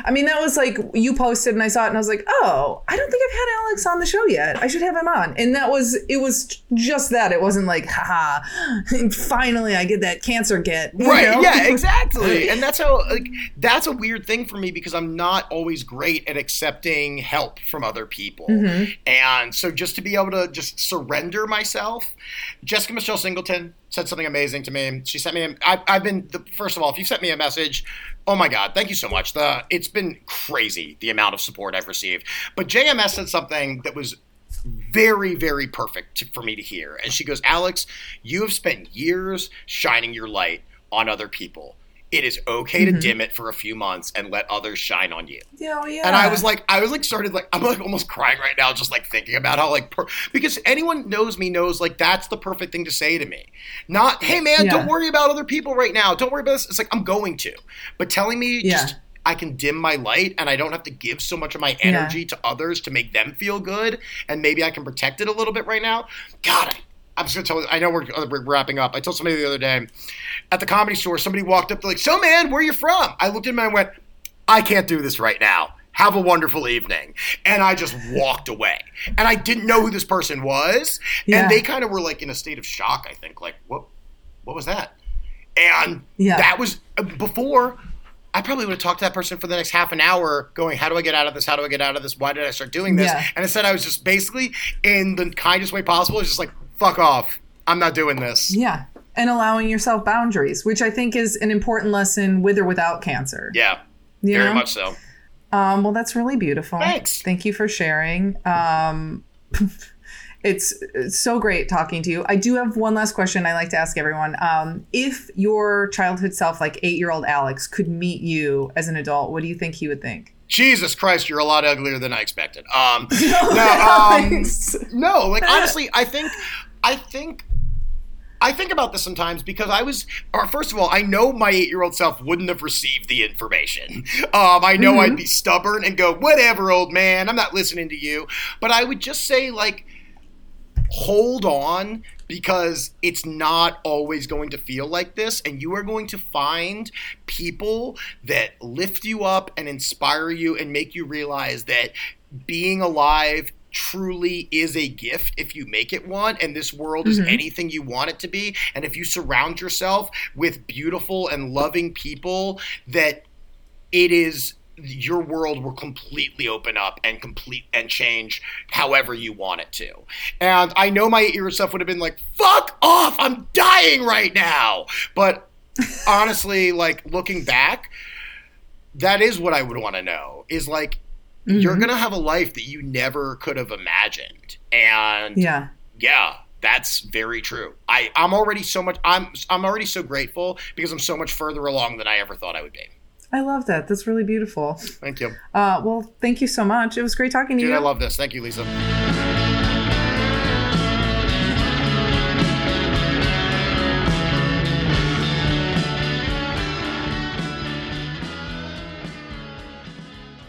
I mean, that was like you posted and I saw it and I was like, oh, I don't think I've had Alex on the show yet. I should have him on. And that was, it was just that. It wasn't like, haha, finally I get that cancer get. Right. know? Yeah, exactly. And that's how like that's a weird thing for me because I'm not always great at accepting help from other people. Mm-hmm. And so just to be able to just surrender myself, Jessica Michelle Singleton said something amazing to me. She sent me a, I, I've been the, first of all, if you sent me a message, oh my god, thank you so much. The it's been crazy the amount of support I've received. But JMS said something that was very, very perfect to, for me to hear. And she goes, Alex, you have spent years shining your light on other people. It is okay to mm-hmm. dim it for a few months and let others shine on you. Yeah, oh, yeah. And I was like, I was like, started like, I'm like almost crying right now, just like thinking about how like, per- because anyone knows me knows like that's the perfect thing to say to me. Not, hey man, Yeah. don't worry about other people right now. Don't worry about this. It's like I'm going to, but telling me Yeah. just I can dim my light and I don't have to give so much of my energy to others to make them feel good, and maybe I can protect it a little bit right now. God, I, I'm just gonna tell you. I know we're, we're wrapping up. I told somebody the other day at the comedy store. Somebody walked up to like, "So man, where you from?" I looked at him and went, "I can't do this right now." Have a wonderful evening. And I just walked away. And I didn't know who this person was. Yeah. And they kind of were like in a state of shock, I think. Like, what what was that? And Yeah. that was uh, before I probably would have talked to that person for the next half an hour going, How do I get out of this? How do I get out of this? Why did I start doing this? Yeah. And instead, I was just basically, in the kindest way possible, just like, fuck off. I'm not doing this. yeah. And allowing yourself boundaries, which I think is an important lesson with or without cancer. Yeah, You very know? much so. Um, well, that's really beautiful. Thanks. Thank you for sharing. Um, it's, it's so great talking to you. I do have one last question I like to ask everyone. Um, if your childhood self, like eight year old Alex, could meet you as an adult, what do you think he would think? Jesus Christ, you're a lot uglier than I expected. Um, no, um, no, like honestly, I think, I think, I think about this sometimes because I was, or first of all, I know my eight-year-old self wouldn't have received the information. Um, I know I'd be stubborn and go, whatever, old man, I'm not listening to you. But I would just say, like, hold on because it's not always going to feel like this and you are going to find people that lift you up and inspire you and make you realize that being alive truly is a gift if you make it one and this world is mm-hmm. anything you want it to be and if you surround yourself with beautiful and loving people that it is your world will completely open up and complete and change however you want it to. And I know my ear self would have been like, fuck off, I'm dying right now. But honestly, like looking back, that is what I would want to know is like, you're going to have a life that you never could have imagined. And Yeah. yeah that's very true i i'm already so much i'm i'm already so grateful because i'm so much further along than i ever thought i would be I love that. That's really beautiful. thank you Uh, well, thank you so much. It was great talking to you. dude you. i love this thank you lisa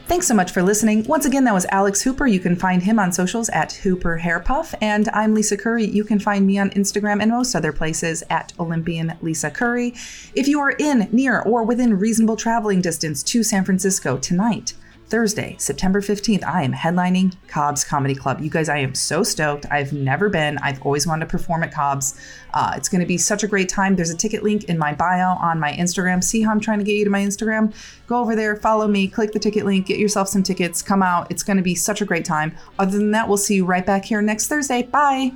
Thanks so much for listening. Once again, that was Alex Hooper. You can find him on socials at Hooper Hairpuff. And I'm Lisa Curry. You can find me on Instagram and most other places at Olympian Lisa Curry. If you are in, near, or within reasonable traveling distance to San Francisco tonight, Thursday, September 15th, I am headlining Cobb's Comedy Club. You guys, I am so stoked. I've never been. I've always wanted to perform at Cobb's. Uh, it's going to be such a great time. There's a ticket link in my bio on my Instagram. See how I'm trying to get you to my Instagram? Go over there, follow me, click the ticket link, get yourself some tickets, come out. It's going to be such a great time. Other than that, we'll see you right back here next Thursday. Bye.